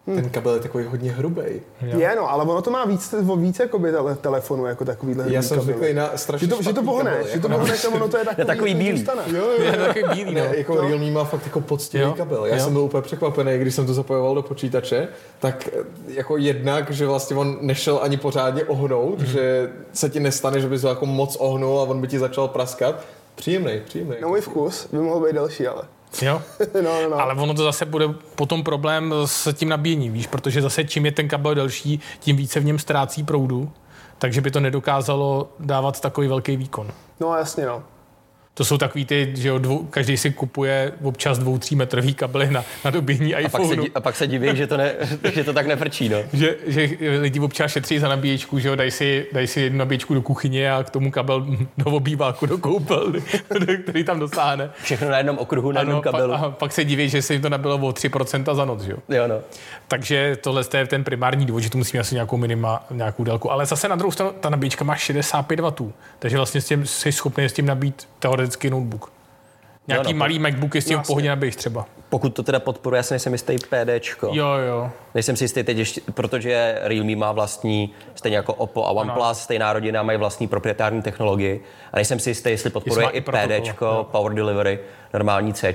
Ten kabel je takový hodně hrubý. Jo. Je, no, ale ono to má víc, víc jakoby, tele, telefonů, jako takovýhle Já jsem zvyklý na strašně Že to, že to pohne, kabel, že jako to na- pohne, to ono to je takový, takový bílý. Jo, jo, Je jo. to takový bílý, no. Ne, jako no. Realme má fakt jako poctivý Jo. kabel. Já Jo. jsem byl úplně překvapený, když jsem to zapojoval do počítače, tak eh, jako jednak, že vlastně on nešel ani pořádně ohnout, mm-hmm. že se ti nestane, že bys ho jako moc ohnul a on by ti začal praskat. Příjemný, příjemný. Na můj vkus by mohl být delší, ale. Jo? (laughs) no, no, no. Ale ono to zase bude potom problém s tím nabíjením, víš, protože zase čím je ten kabel delší, tím více v něm ztrácí proudu, takže by to nedokázalo dávat takový velký výkon. no jasně, no. To jsou takový ty, že jo, dvou, každý si kupuje občas dvou, tří metrový kabely na, na dobíjení A pak, se, a pak se diví, že to, ne, (laughs) že to tak nefrčí, no. Že, že lidi občas šetří za nabíječku, že jo, dají si, dají si jednu nabíječku do kuchyně a k tomu kabel (laughs) do obýváku, do koupelny, (laughs) který tam dosáhne. Všechno na jednom okruhu, na jednom Ano, kabelu. pak, a pak se diví, že se jim to nabilo o 3% za noc, že jo. Jo, no. Takže tohle je ten primární důvod, že tu musíme asi nějakou minima, nějakou délku. Ale zase na druhou stranu ta nabíječka má 65 W, takže vlastně s tím jsi schopný s tím nabít teoreticky notebook. Nějaký no, malý MacBook je s tím v pohodě nabiješ třeba. Pokud to teda podporuje, já si nejsem jistý PDčko. Jo, jo. Nejsem si jistý teď ještě, protože Realme má vlastní, stejně jako Oppo a OnePlus, stejná rodina mají vlastní proprietární technologii. A nejsem si jistý, jestli podporuje má i PDčko, jo. Power Delivery, normální C.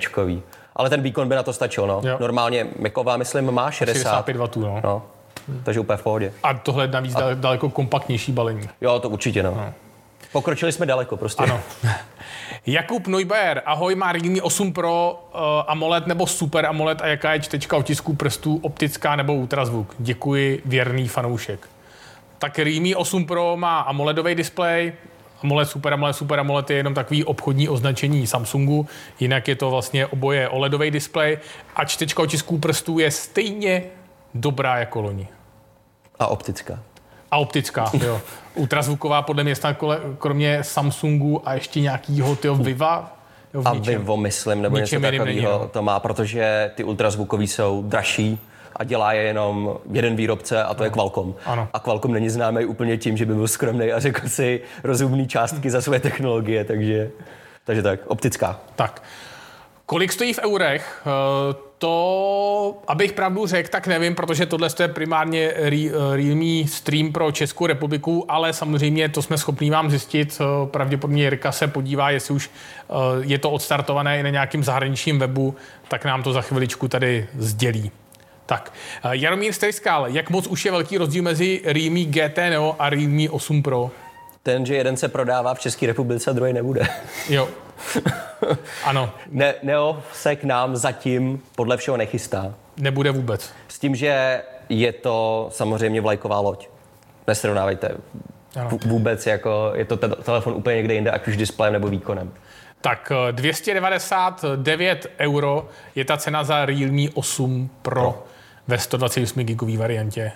Ale ten výkon by na to stačil, no. Jo. Normálně Macová, myslím, má 60. 65 W, no. No. Takže úplně v pohodě. A tohle je navíc a... daleko kompaktnější balení. Jo, to určitě, no. no. Pokročili jsme daleko prostě. Ano. (laughs) Jakub Neubayer, ahoj, má Realme 8 Pro uh, AMOLED nebo Super AMOLED a jaká je čtečka otisků prstů, optická nebo ultrazvuk? Děkuji, věrný fanoušek. Tak Realme 8 Pro má AMOLEDový displej, AMOLED, Super AMOLED, Super AMOLED je jenom takový obchodní označení Samsungu, jinak je to vlastně oboje OLEDový displej a čtečka otisků prstů je stejně dobrá jako loni. A optická. A optická, jo. Ultrazvuková podle mě snad kromě Samsungu a ještě nějakýho tyho Viva. Jo, A ničem. Vivo, myslím, nebo něco takového no. to má, protože ty ultrazvukový jsou dražší a dělá je jenom jeden výrobce a to je Qualcomm. Ano. A Qualcomm není známý úplně tím, že by byl skromný a řekl si rozumný částky za své technologie, takže, takže tak, optická. Tak. Kolik stojí v eurech? Eh, To, abych pravdu řekl, tak nevím, protože tohle je primárně eh, Realme stream pro Českou republiku, ale samozřejmě to jsme schopni vám zjistit. Eh, Pravděpodobně Jirka se podívá, jestli už je to odstartované i na nějakým zahraničním webu, tak nám to za chviličku tady sdělí. Tak, Jaromír Stejskal, jak moc už je velký rozdíl mezi Realme GT Neo a Realme 8 Pro? Ten, že jeden se prodává v České republice a druhý nebude. Jo. (laughs) ano, Ne, Neo se k nám zatím podle všeho nechystá. nebude vůbec. S tím, že je to samozřejmě vlajková loď. Nesrovnávejte V- Vůbec jako je to te- telefon úplně někde jinde, ať už displejem nebo výkonem. Tak eh, 299 euro je ta cena za Realme 8 Pro ve 128 gigový variantě.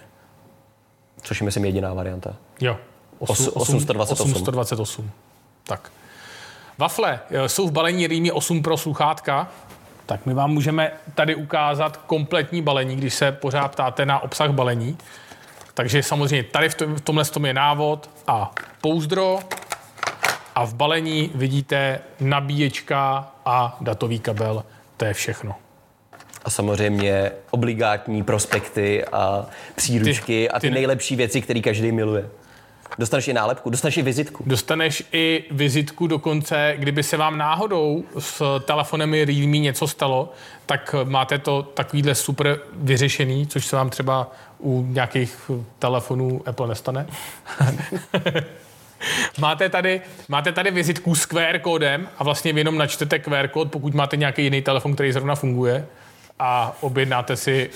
Což je myslím jediná varianta. Jo. Os- 828. 828. Tak. Wafle eh, jsou v balení Realme 8 Pro sluchátka. Tak my vám můžeme tady ukázat kompletní balení, když se pořád ptáte na obsah balení. Takže samozřejmě tady v, tom, v tomhle tom je návod a pouzdro. A v balení vidíte nabíječka a datový kabel. To je všechno. A samozřejmě obligátní prospekty a příručky Ty- a ty, ty ne- nejlepší věci, které každý miluje. Dostaneš i nálepku, dostaneš i vizitku. Dostaneš i vizitku dokonce, kdyby se vám náhodou s telefonem Realme něco stalo, tak máte to takovýhle super vyřešený, což se vám třeba u nějakých telefonů Apple nestane. (laughs) máte, tady, máte tady vizitku s QR kódem a vlastně vy jenom načtete QR kód, pokud máte nějaký jiný telefon, který zrovna funguje a objednáte si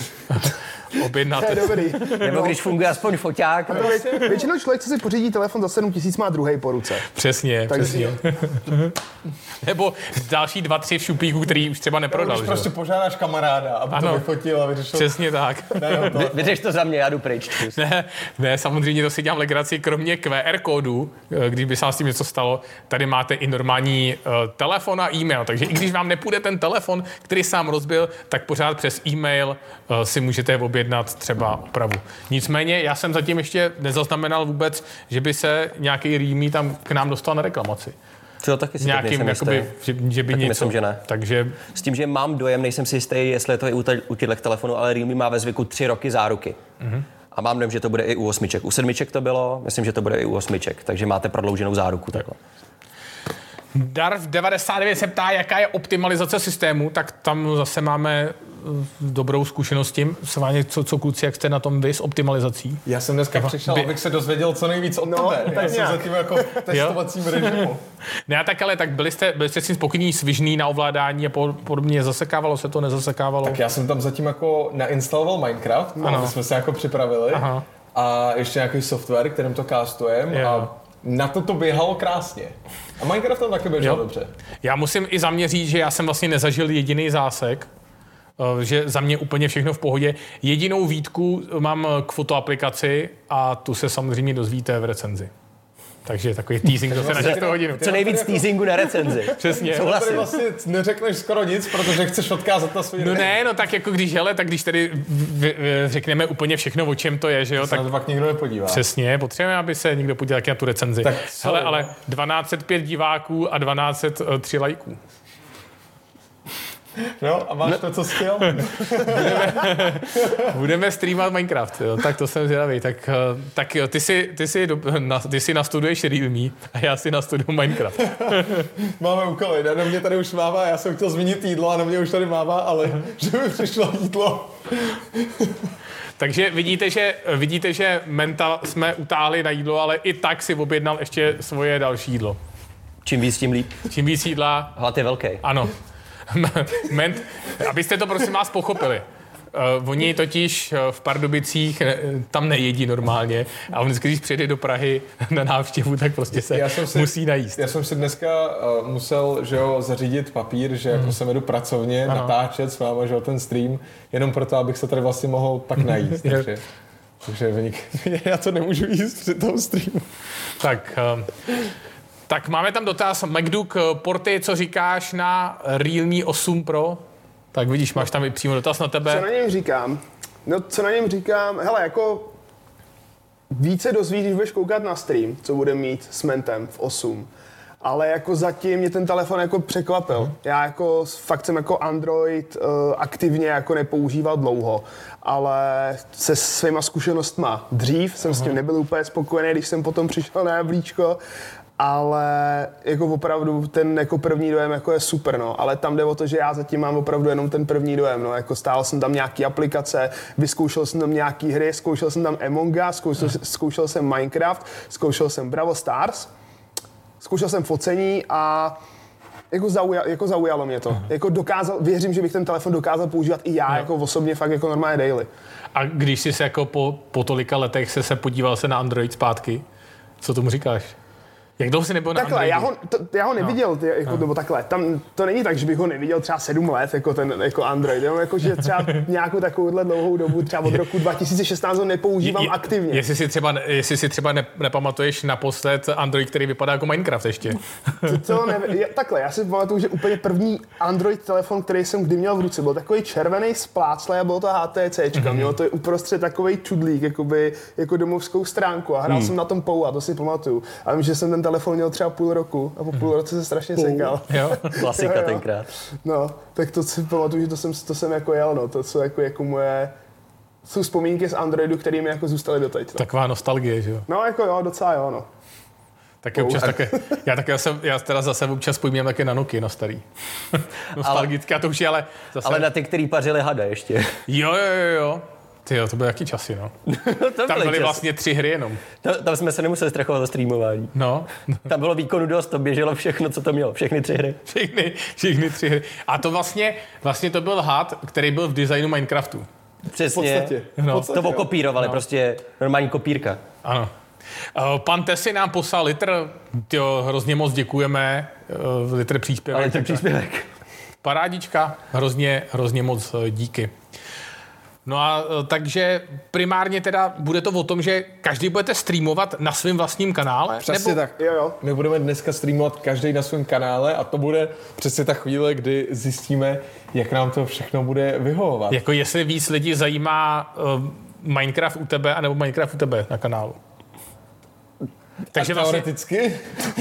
To objednáte je dobrý. Nebo když funguje aspoň foťák. To vě- Většinou člověk, co si pořídí telefon za 7 tisíc, má druhý po ruce. Přesně, Takže- přesně. Nebo další dva, tři v šupíku, který už třeba neprodal. Když že? prostě požádáš kamaráda, aby Ano. to vyfotil a vyřešil. Přesně tak. Na jeho Vy, telefon. vydrž to za mě, já jdu pryč. Ne, ne, samozřejmě to si dělám legraci, kromě QR kódu, eh, když by se vám s tím něco stalo, tady máte i normální uh, telefon a e-mail, takže i když vám nepůjde ten telefon, který sám rozbil, tak pořád přes e-mail uh, si můžete objednat třeba opravu. Nicméně já jsem zatím ještě nezaznamenal vůbec, že by se nějaký Realme tam k nám dostal na reklamaci. Co taky si Nějakým, nejsem jakoby, jistý. že, že by Taky něco. myslím, že ne. Takže S tím, že mám dojem, nejsem si jistý, jestli je to i u, u těchto telefonů, ale Realme má ve zvyku tři roky záruky. Mm-hmm. A mám dojem, že to bude i u osmiček. U sedmiček to bylo, myslím, že to bude i u osmiček, takže máte prodlouženou záruku. Takhle. Darv 99 se ptá, jaká je optimalizace systému, tak tam zase máme eh, dobrou zkušenost s tím. Sváně, co, co kluci, jak jste na tom vy s optimalizací? Já jsem dneska přišel, by- abych se dozvěděl co nejvíc o No, tebe. Já tak jsem zatím jako v testovacím režimu. (laughs) Ne, tak ale tak byli jste, byli jste s tím spokojení, svižný na ovládání a po- podobně, zasekávalo se to, nezasekávalo? Tak já jsem tam zatím jako nainstaloval Minecraft, Ano. aby jsme se jako připravili. Aha. A ještě nějaký software, kterým to castujeme. Jo. A na to to běhalo krásně. A Minecraft tam taky běžel Jo. dobře. Já musím i za mě říct, že já jsem vlastně nezažil jediný zásek, eh, že za mě úplně všechno v pohodě. Jedinou výtku mám k fotoaplikaci a tu se samozřejmě dozvíte v recenzi. Takže takový teasing zase na 6 hodinu. Co nejvíc teasingu na recenzi. (laughs) Přesně. Souhlasím. vlastně neřekneš skoro nic, protože chceš odkázat na svůj No ne, no tak jako když, hele, tak když tady v, v, řekneme úplně všechno, o čem to je, že jo, Tak tak to pak nikdo nepodívá. Přesně, potřebujeme, aby se někdo podíval taky na tu recenzi. Tak Hele, ale no. 1205 diváků a 1203 lajků. No a máš to, co chtěl? (laughs) Budeme streamovat Minecraft, jo, tak to jsem zvědavý. Tak, eh, tak jo, ty si, ty, si, do- na, ty si nastuduješ Realme a já si nastuduju Minecraft. (laughs) Máme úkoly, ne? Na mě tady už mává, já jsem chtěl zmínit jídlo a na mě už tady mává, ale (laughs) že mi přišlo jídlo. Takže vidíte, že, vidíte, že Menta jsme utáhli na jídlo, ale i tak si objednal ještě svoje další jídlo. Čím víc, tím líp. Čím víc jídla, Hlad je velký. Ano. (laughs) Ment, abyste to prosím vás pochopili. Uh, oni totiž uh, v Pardubicích uh, tam nejedí normálně a on vždycky, když přijde do Prahy (laughs) na návštěvu, tak prostě se Já jsem si- musí najíst. Já jsem si dneska uh, musel, že jo, zařídit papír, že jako jsem jedu pracovně, Ano. natáčet s váma, že jo, ten stream, jenom proto, abych se tady vlastně mohl pak (laughs) najíst. Takže, takže vynik. já to nemůžu jíst při tom streamu. Tak, uh, tak máme tam dotaz. MacDook uh, porty, co říkáš na Realme 8 Pro? Tak vidíš, máš tam i přímo dotaz na Co tebe. na něm říkám? No, co na něm říkám? Hele, jako více dozvíš, když budeš koukat na stream, co bude mít s Mentem v 8. Ale jako zatím mě ten telefon jako překvapil. Já jako s- fakt jsem jako Android uh, aktivně jako nepoužíval dlouho, ale se svýma zkušenostma dřív jsem s tím nebyl úplně spokojený, když jsem potom přišel na jablíčko, ale jako opravdu ten jako první dojem jako je super, no. Ale tam jde o to, že já zatím mám opravdu jenom ten první dojem, no. Jako stál jsem tam nějaký aplikace, vyzkoušel jsem tam nějaký hry, zkoušel jsem tam Among Us, zkoušel, zkoušel jsem Minecraft, zkoušel jsem Bravo Stars, zkoušel jsem focení a jako, zauja, jako zaujalo mě to. Jako dokázal, věřím, že bych ten telefon dokázal používat i já, jako osobně fakt jako normálně daily. A když jsi se jako po, po tolika letech se, se podíval se na Android zpátky, Co tomu říkáš? Jak dlouho jsi nebyl na Takhle, já ho, to, já ho neviděl, ty, jako, nebo takhle, tam to není tak, že bych ho neviděl třeba sedm let, jako ten jako Android, jenom jako, že třeba (laughs) nějakou takovouhle dlouhou dobu, třeba od roku 2016 ho nepoužívám Je- aktivně. Jestli si třeba, jestli si třeba ne, nepamatuješ naposled Android, který vypadá jako Minecraft ještě. To, to (laughs) ne, je, takhle, já si pamatuju, že úplně první Android telefon, který jsem kdy měl v ruce, byl takový červený spláclej a bylo to HTC. Mhm. Mm-hmm. Mělo to uprostřed takový čudlík, jakoby, jako domovskou stránku a hrál Mhm. jsem na tom POU a to si pamatuju. A vím, že jsem ten telefon měl třeba půl roku a po půl roce se strašně sekal. Jo? (laughs) Klasika Jo, jo. tenkrát. No, tak to si pamatuju, že to jsem, to jsem jako jel, no, to jsou jako, jako moje, jsou vzpomínky z Androidu, které mi jako zůstaly doteď. No. Taková nostalgie, že jo? no, jako jo, docela jo, no. Taky občas také, já také zase, já teda zase občas vzpomínám také na Nokia, na starý. (laughs) Nostalgické, a to už je ale zase... Ale na ty, který pařili hada ještě. Jo, jo, jo, jo. Ty jo, to byly jaký časy, (laughs) no. to Tam byly byly časy. vlastně tři hry jenom. Tam, tam jsme se nemuseli strachovat o streamování. No, (laughs) Tam bylo výkonu dost, to běželo všechno, co to mělo, všechny tři hry. všechny, všechny tři hry. A to vlastně, vlastně to byl had, který byl v designu Minecraftu. Přesně. podstatě. V No. podstatě, To jo. okopírovali, no. prostě normální kopírka. Ano. Eh, Pan Tesi nám poslal litr, tyjo, hrozně moc děkujeme, eh, litr příspěvek. Ale ten příspěvek. Parádička, hrozně, hrozně moc eh, díky. No a eh, takže primárně teda bude to o tom, že každý budete streamovat na svém vlastním kanále? Přesně tak. Jo, jo. My budeme dneska streamovat každý na svém kanále a to bude přesně ta chvíle, kdy zjistíme, jak nám to všechno bude vyhovovat. Jako jestli víc lidí zajímá uh, Minecraft u tebe, anebo Minecraft u tebe na kanálu. Takže vlastně, Teoreticky?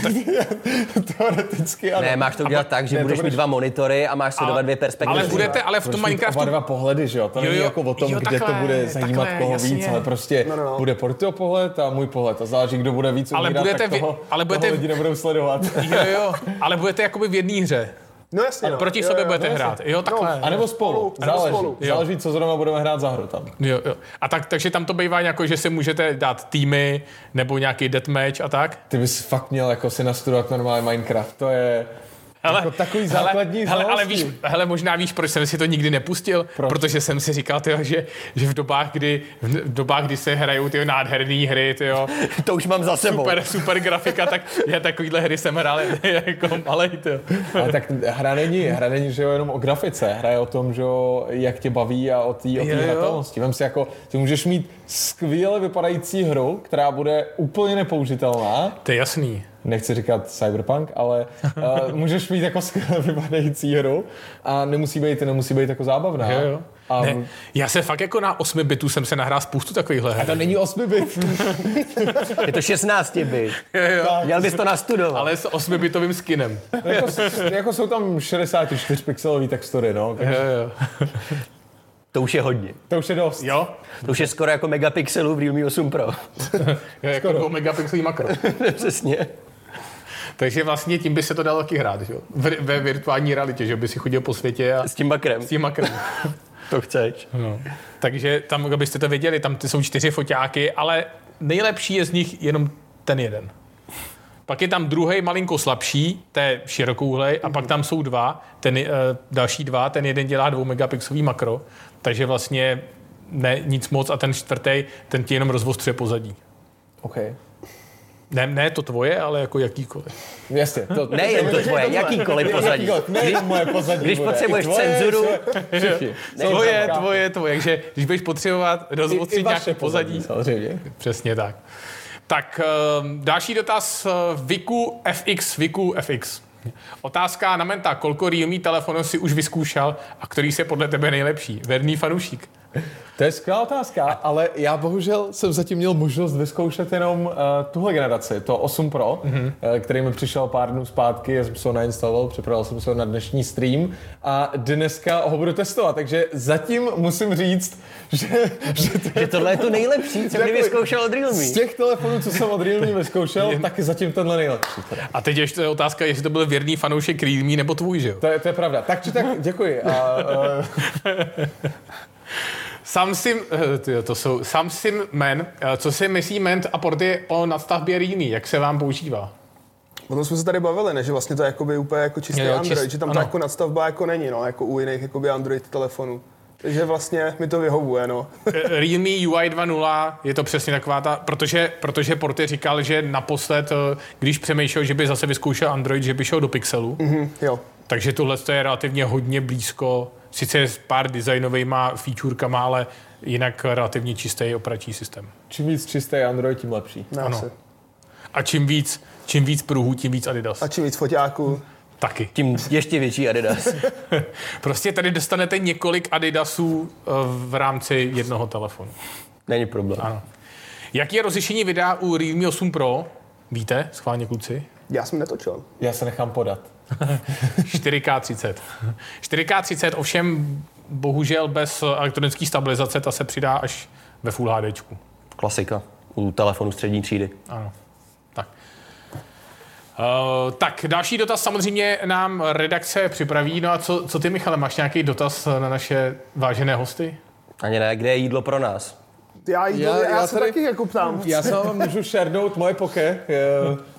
(laughs) Teoreticky ano. Ne, máš to udělat tak, že ne, budeš mít dva monitory a máš sledovat dvě perspektivy. ale budete, ale v tom Minecraftu, Oba dva pohledy, že jo? To Jo, není jako o tom, Jo, kde takhle, to bude zajímat takhle, koho jasně. víc, ale prostě No, no, bude Portio pohled a můj pohled. A záleží, kdo bude víc Ale umírat, budete tak vy- toho, ale budete- toho lidi nebudou sledovat. jo, jo, (laughs) ale budete jakoby v jedné hře. No jasně, no. Proti jo, sobě jo, budete no, hrát. Jo, takhle. A nebo spolu. A nebo Záleží. spolu. Jo. Záleží, co zrovna budeme hrát za hru tam. Jo, jo. A tak, takže tam to bývá jako, že si můžete dát týmy nebo nějaký deathmatch a tak. Ty bys fakt měl jako si nastudovat normálně Minecraft. To je Hele, jako takový základní hele, hele, ale víš, hele, možná víš, proč jsem si to nikdy nepustil? Proč? Protože jsem si říkal, tyjo, že, že v dobách, kdy, v dobách, kdy se hrajou ty nádherné hry, tyjo, (laughs) To už mám za sebou. super, super grafika, tak já takovýhle hry jsem hrál (laughs) jako malej, tyjo. Ale tak hra není, hra není, že jo, jenom o grafice. Hra je o tom, že jo, jak tě baví a o té o hratelnosti. Vem si jako, ty můžeš mít skvěle vypadající hru, která bude úplně nepoužitelná. To je jasný. Nechci říkat cyberpunk, ale uh, (laughs) můžeš mít jako skvěle (laughs) vypadající hru a nemusí být, nemusí být jako zábavná. Jo, jo. A Ne, já se fakt jako na 8 bitů jsem se nahrál spoustu takovýchhle her. to není 8 bit. (laughs) Je to 16 byt. Měl bys to nastudovat. Ale s 8 bitovým skinem. jako, jako, jsou tam 64 pixelový textury, no. Jo, jo. To už je hodně. To už je dost. Jo, To už je skoro jako megapixelů v Realme 8 Pro. jo jako 2 megapixelí makro. Přesně. Takže vlastně tím by se to dalo taky hrát, že jo? Ve, virtuální realitě, že by si chodil po světě a S tím makrem. s tím makrem. (laughs) To chceš. No. Takže tam, abyste to věděli, tam ty jsou čtyři foťáky, ale nejlepší je z nich jenom ten jeden. Pak je tam druhý malinko slabší, to je širokouhlej, a pak tam jsou dva, ten, uh, další dva, ten jeden dělá dvou megapixelový makro, takže vlastně ne nic moc a ten čtvrtý, ten ti jenom rozvostřuje pozadí. Okay. Ne, ne to tvoje, ale jako jakýkoliv. Jasně. To, Nejen to tvoje, jakýkoliv pozadí. Ne moje pozadí když potřebuješ tvoje, cenzuru-. Tvoje, tvoje, tvoje. Takže když budeš potřebovat I, i rozvostřit vaše nějaký pozadí, samozřejmě. Přesně tak. Tak ehm, další dotaz eh, Viku FX, Viku FX. Otázka na menta, kolko Realme telefonů si už vyzkoušel a který se podle tebe nejlepší? Verný fanoušík. To je skvělá otázka, ale já bohužel jsem zatím měl možnost vyzkoušet jenom uh, tuhle generaci, to 8 Pro, mm-hmm. uh, který mi přišel pár dnů zpátky, já jsem se ho nainstaloval, připravil jsem se ho na dnešní stream a dneska ho budu testovat, takže zatím musím říct, že, (laughs) že to Že tohle je to nejlepší, co kdy vyzkoušel od Realme. z těch telefonů, co jsem od Realme vyzkoušel, tak je zatím tenhle nejlepší. Teda. A teď ještě otázka, jestli to byl věrný fanoušek Realme nebo tvůj, že jo? To je, to je pravda. Tak či tak, děkuji. A, uh, (laughs) Samsim, eh, tyjo, to jsou Samsim Man. Eh, Co si myslí Ment a Porty o nadstavbě Realme? Jak se vám používá? O tom jsme se tady bavili, ne? že vlastně to je jakoby úplně jako čistý Jo, jo, Android, čist- že tam ano. ta jako nadstavba jako není, no, jako u jiných jakoby Android telefonů. Takže vlastně mi to vyhovuje, no. Eh, Realme UI 2.0 je to přesně taková ta, protože, protože Porty říkal, že naposled, když přemýšlel, že by zase vyzkoušel Android, že by šel do Pixelu, Hm, jo. takže tohle je relativně hodně blízko, sice s pár designovými featurekama, ale jinak relativně čistý operační systém. Čím víc čistý Android, tím lepší. No, Ano. A čím víc, čím víc pruhů, tím víc Adidas. A čím víc foťáků. Taky. Tím ještě větší Adidas. (laughs) Prostě tady dostanete několik Adidasů eh, v rámci jednoho telefonu. Není problém. Ano. Jaký je rozlišení videa u Realme 8 Pro? Víte, schválně kluci? Já jsem netočil. Já se nechám podat. (laughs) 4K30. 4K30 ovšem bohužel bez elektronické stabilizace, ta se přidá až ve Full HD. Klasika. U telefonu střední třídy. Ano. Tak. Uh, tak, další dotaz samozřejmě nám redakce připraví. No a co, co ty, Michale, máš nějaký dotaz na naše vážené hosty? Ani ne, kde je jídlo pro nás? Já, jí, já, Já- já, já se tady- taky jako ptám. Já se vám můžu šernout moje poke.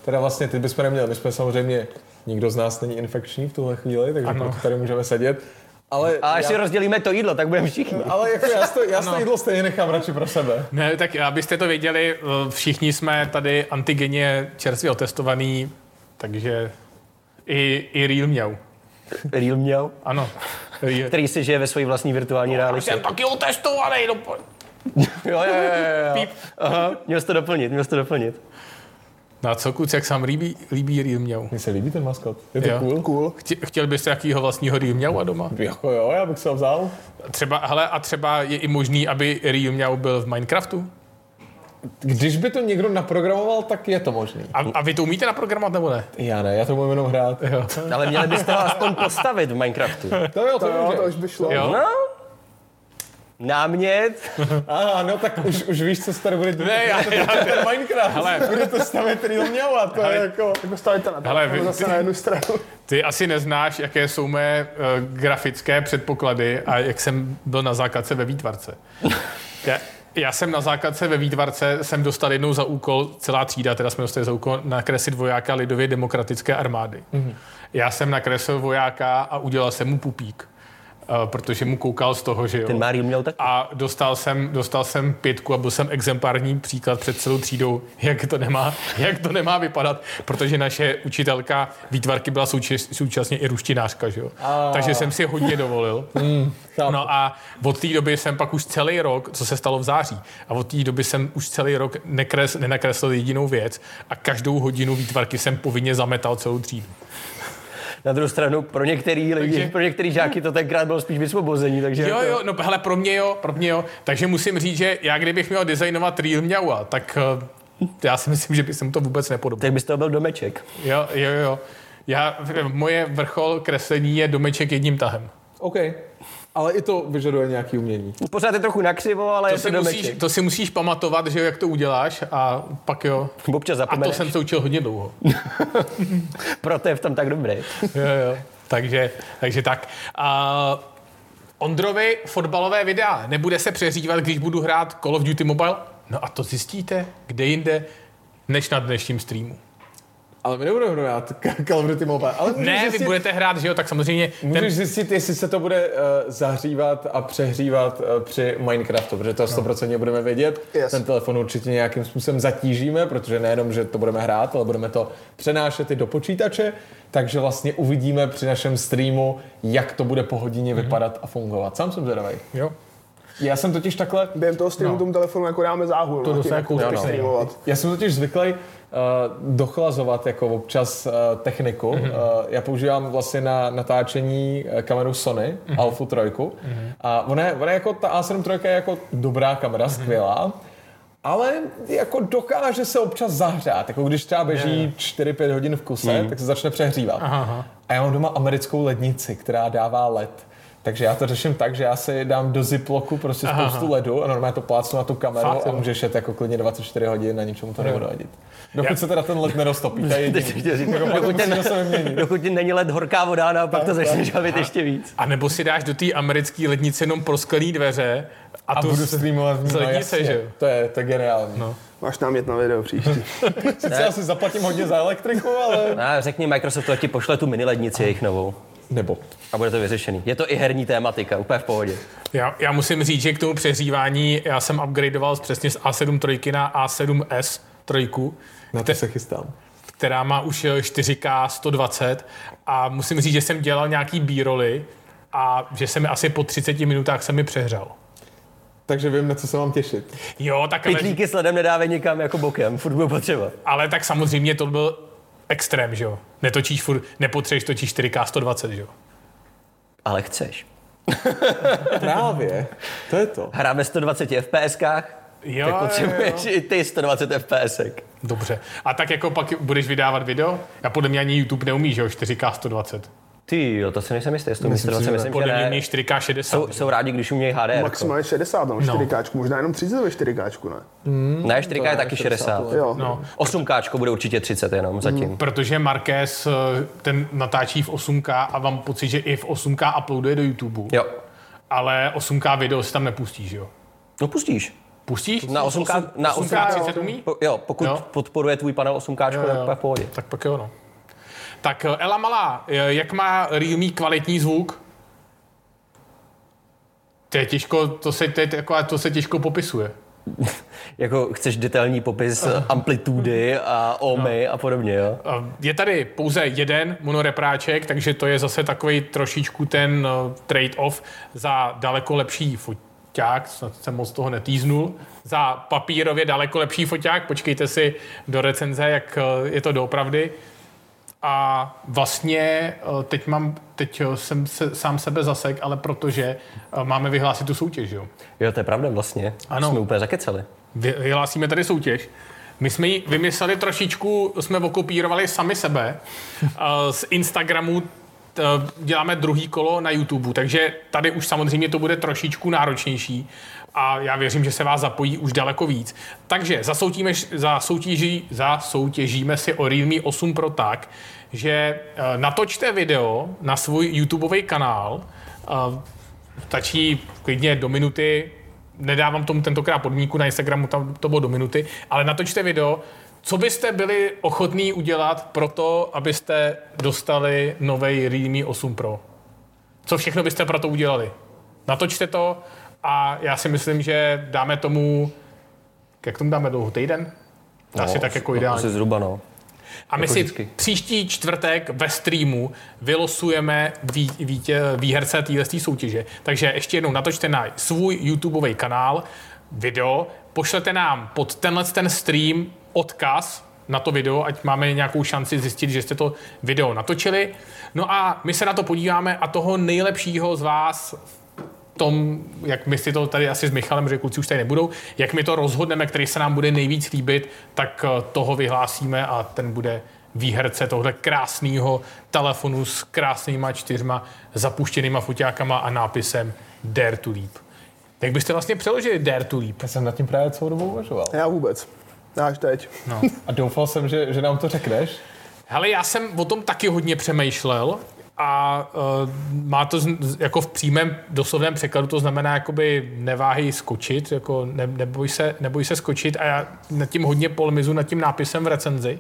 Teda vlastně ty bychom neměli. My jsme samozřejmě, nikdo z nás není infekční v tuhle chvíli, takže Ano. tady můžeme sedět. Ale, A až si já, rozdělíme to jídlo, tak budeme všichni. ale jako já, to, já si to jídlo stejně nechám radši pro sebe. Ne, tak abyste to věděli, eh, všichni jsme tady antigeně čerstvě otestovaný, takže i, i Real měl. Real měl, Ano. Real. který si žije ve své vlastní virtuální realitě. Jsem taky otestovaný. No, Jo, jo, jo, jo. Aha, měl jsi to doplnit, měl jsi to doplnit. No a co, kluci, jak se vám líbí, líbí Real měl? Mně se líbí ten maskot. Je to Jo. cool. Cool. Chtě- Chtěl byste jakýho vlastního Real a doma? Jako jo, já bych se ho vzal. Třeba, hele, a třeba je i možný, aby Real měl byl v Minecraftu? Když by to někdo naprogramoval, tak je to možný. A, a vy to umíte naprogramovat nebo ne? Já ne, já to umím jenom hrát. Jo. Ale měli byste ho aspoň postavit v Minecraftu. To jo, to, To jo, to už by šlo. Jo? No, námět. (laughs) Aha, no tak už, už víš, co se tady bude. Ne, já- to já- ten Minecraft. Hele. Bude to stavět real měla, to Hele. je jako... Tak postavíte na Hele, vy- zase ty- na jednu stranu. Ty asi neznáš, jaké jsou mé uh, grafické předpoklady a jak jsem byl na základce ve výtvarce. Já, já jsem na základce ve výtvarce jsem dostal jednou za úkol, celá třída, teda jsme dostali za úkol nakreslit vojáka lidově demokratické armády. Mm-hmm. Já jsem nakreslil vojáka a udělal jsem mu pupík, protože mu koukal z toho, že jo. Ten má Real měl taky. A dostal jsem, dostal jsem pětku a byl jsem exemplární příklad před celou třídou, (laughs) jak to nemá, jak to nemá vypadat, protože naše učitelka výtvarky byla součas, současně i ruštinářka, že jo? Takže jsem si hodně dovolil. (laughs) chápu. No a od té doby jsem pak už celý rok, co se stalo v září, a od té doby jsem už celý rok nekres, nenakreslil jedinou věc a každou hodinu výtvarky jsem povinně zametal celou třídu. Na druhou stranu, pro některý lidi, Takže- pro některý žáky to tenkrát bylo spíš vysvobození, takže Jo, jako- jo, no hele, pro mě jo, pro mě jo. Takže musím říct, že já kdybych měl designovat Real Mňaua, tak eh, já si myslím, že by se mu to vůbec nepodobalo. tak bys to byl domeček. Jo, jo, jo. Já, moje vrchol kreslení je domeček jedním tahem. OK. Ale i to vyžaduje nějaký umění. Pořád je trochu nakřivo, ale To je to si, musíš, to si musíš pamatovat, že jak to uděláš a pak jo. Občas A to zapomeneš, jsem se učil hodně dlouho. (laughs) proto je v tom tak dobrý. jo, jo. Takže, takže tak. A Ondrovi fotbalové videa nebude se přehřívat, když budu hrát Call of Duty Mobile? No a to zjistíte, kde jinde, než na dnešním streamu. Ale my nebudeme hrát Call of Duty Mobile. Ale Ne, vy zjistit, budete hrát, že jo, tak samozřejmě Můžeš ten, zjistit, jestli se to bude uh, zahřívat a přehřívat uh, při Minecraftu, protože to 100% budeme vědět. Yes. Ten telefon určitě nějakým způsobem zatížíme, protože nejenom, že to budeme hrát, ale budeme to přenášet i do počítače, takže vlastně uvidíme při našem streamu, jak to bude po hodině vypadat a fungovat. Sám jsem zvědavý. jo. Já jsem totiž takhle, Během toho streamu No. tomu telefonu jako dáme záhul. To tím, dostane jak kousek budeme stejně. streamovat. já jsem totiž zvyklý dochlazovat jako občas uh, techniku. Mhm. Uh, já používám vlastně na natáčení kameru Sony, Mhm. Alpha 3. A ona je, ona je jako, ta A7 III je jako dobrá kamera, Mhm. skvělá. Ale jako dokáže se občas zahřát. Jako když třeba běží 4-5 hodin v kuse, tak se začne přehřívat. Aha, aha. A já mám doma americkou lednici, která dává led. Takže já to řeším tak, že já si dám do ziploku prostě Aha, spoustu ledu a normálně to plácnu na tu kameru Fakt, a můžeš jet jako klidně 24 hodin a ničemu to nebude vadit. Dokud se teda ten led neroztopí, to je (laughs) jediný. Jako dokud, ten, dokud není let horká voda, no a pak to začne žavit ještě víc. A nebo si dáš do té americké lednice jenom prosklený dveře a, A to budu streamovat z no, jasně. že jo? To je, to je geniální. No. Máš námět na video příště. (laughs) Sice já si zaplatím hodně za elektriku, ale A řekni Microsoftu, ať ti pošle tu mini lednici jejich novou. Nebo A bude to vyřešený. Je to i herní tématika, úplně v pohodě. Já, já musím říct, že k tomu přehřívání já jsem upgradeoval z přesně z A7 trojky na A7S trojku, na to se chystám. která má už eh, 4K 120 a musím říct, že jsem dělal nějaký b a že se mi asi po 30 minutách se mi přehřál. Takže vím, na co se mám těšit. Jo, tak ale, Pitlíky s ledem nedávej nikam jako bokem, furt bude potřeba. ale tak samozřejmě to byl extrém, že jo. Netočíš furt, nepotřebuješ točíš 4K 120, že jo. Ale chceš. (laughs) Právě. To je to. Hrát ve 120 FPSkách, Jo, tak jo, potřebuješ i ty 120 FPSek. Dobře. A tak jako pak budeš vydávat video? Já podle mě ani YouTube neumí, že jo, 4K 120. Ty jo, to si nejsem jistý, jestli to Myslím myslím, myslím, Podle že mě ne. umí 4K 60. Jsou, jsou rádi, když umějí HDR. Maximálně 60 na 4K, možná jenom 30 ve 4K, ne? Ne, 4K je taky 60. Jo. No, 8K bude určitě 30 jenom zatím. protože Marquez eh, ten natáčí v 8K a mám pocit, že i v 8K uploaduje do YouTube. Jo. Ale 8K video si tam nepustí, že jo? No pustíš. Pustíš? Na 8K, na 8K, 8K 30 umí? Po, jo, pokud Jo. podporuje tvůj panel 8K, Jo, tak jo. v pohodě. Tak pak jo, no. Tak eh, Ela Malá, eh, jak má Realme kvalitní zvuk? To je těžko, to se, to, je taková, to se těžko popisuje. (laughs) Jako chceš detailní popis amplitudy a ohmy a podobně, jo? Eh, Je tady pouze jeden monorepráček, takže to je zase takový trošičku ten eh, trade-off za daleko lepší foťák, snad jsem moc toho netýznul, za papírově daleko lepší foťák, počkejte si do recenze, jak eh, je to doopravdy. A vlastně eh, teď mám, teď eh, jsem se, sám sebe zasek, ale protože eh, máme vyhlásit tu soutěž, jo. Jo, to je pravda vlastně. Ano. Jsme úplně zakecali. Vy- vyhlásíme tady soutěž. My jsme ji vymysleli trošičku, jsme okopírovali sami sebe. Z Instagramu děláme druhý kolo na YouTube, takže tady už samozřejmě to bude trošičku náročnější a já věřím, že se vás zapojí už daleko víc. Takže zasoutěžíme, za soutěží, zasoutěžíme si o Realme 8 Pro tak, že eh, natočte video na svůj YouTubeový kanál, eh, stačí klidně do minuty, nedávám tomu tentokrát podmínku na Instagramu, tam to bylo do minuty, ale natočte video, co byste byli ochotní udělat pro to, abyste dostali nový Realme 8 Pro? Co všechno byste pro to udělali? Natočte to a já si myslím, že dáme tomu, jak tomu dáme dlouho, týden? Asi tak jako ideálně. Asi zhruba, no. A my Jako si vždycky. příští čtvrtek ve streamu vylosujeme ví, vítě, výherce téhle soutěže. Takže ještě jednou natočte na svůj YouTubeový kanál video, pošlete nám pod tenhle ten stream odkaz na to video, ať máme nějakou šanci zjistit, že jste to video natočili. No a my se na to podíváme a toho nejlepšího z vás tom, jak my si to tady asi s Michalem, že kluci už tady nebudou, jak my to rozhodneme, který se nám bude nejvíc líbit, tak eh, toho vyhlásíme a ten bude výherce tohle krásného telefonu s krásnýma čtyřma zapuštěnýma foťákama a nápisem Dare to Leap. Jak byste vlastně přeložili Dare to Leap? Já jsem nad tím právě celou dobu uvažoval. Já vůbec. Až teď. No. A doufal jsem, že, že nám to řekneš. Hele, já jsem o tom taky hodně přemýšlel a uh, má to z, jako v přímém doslovném překladu, to znamená jakoby neváhej skočit, jako ne, neboj, se, neboj se skočit a já nad tím hodně polemizu, nad tím nápisem v recenzi.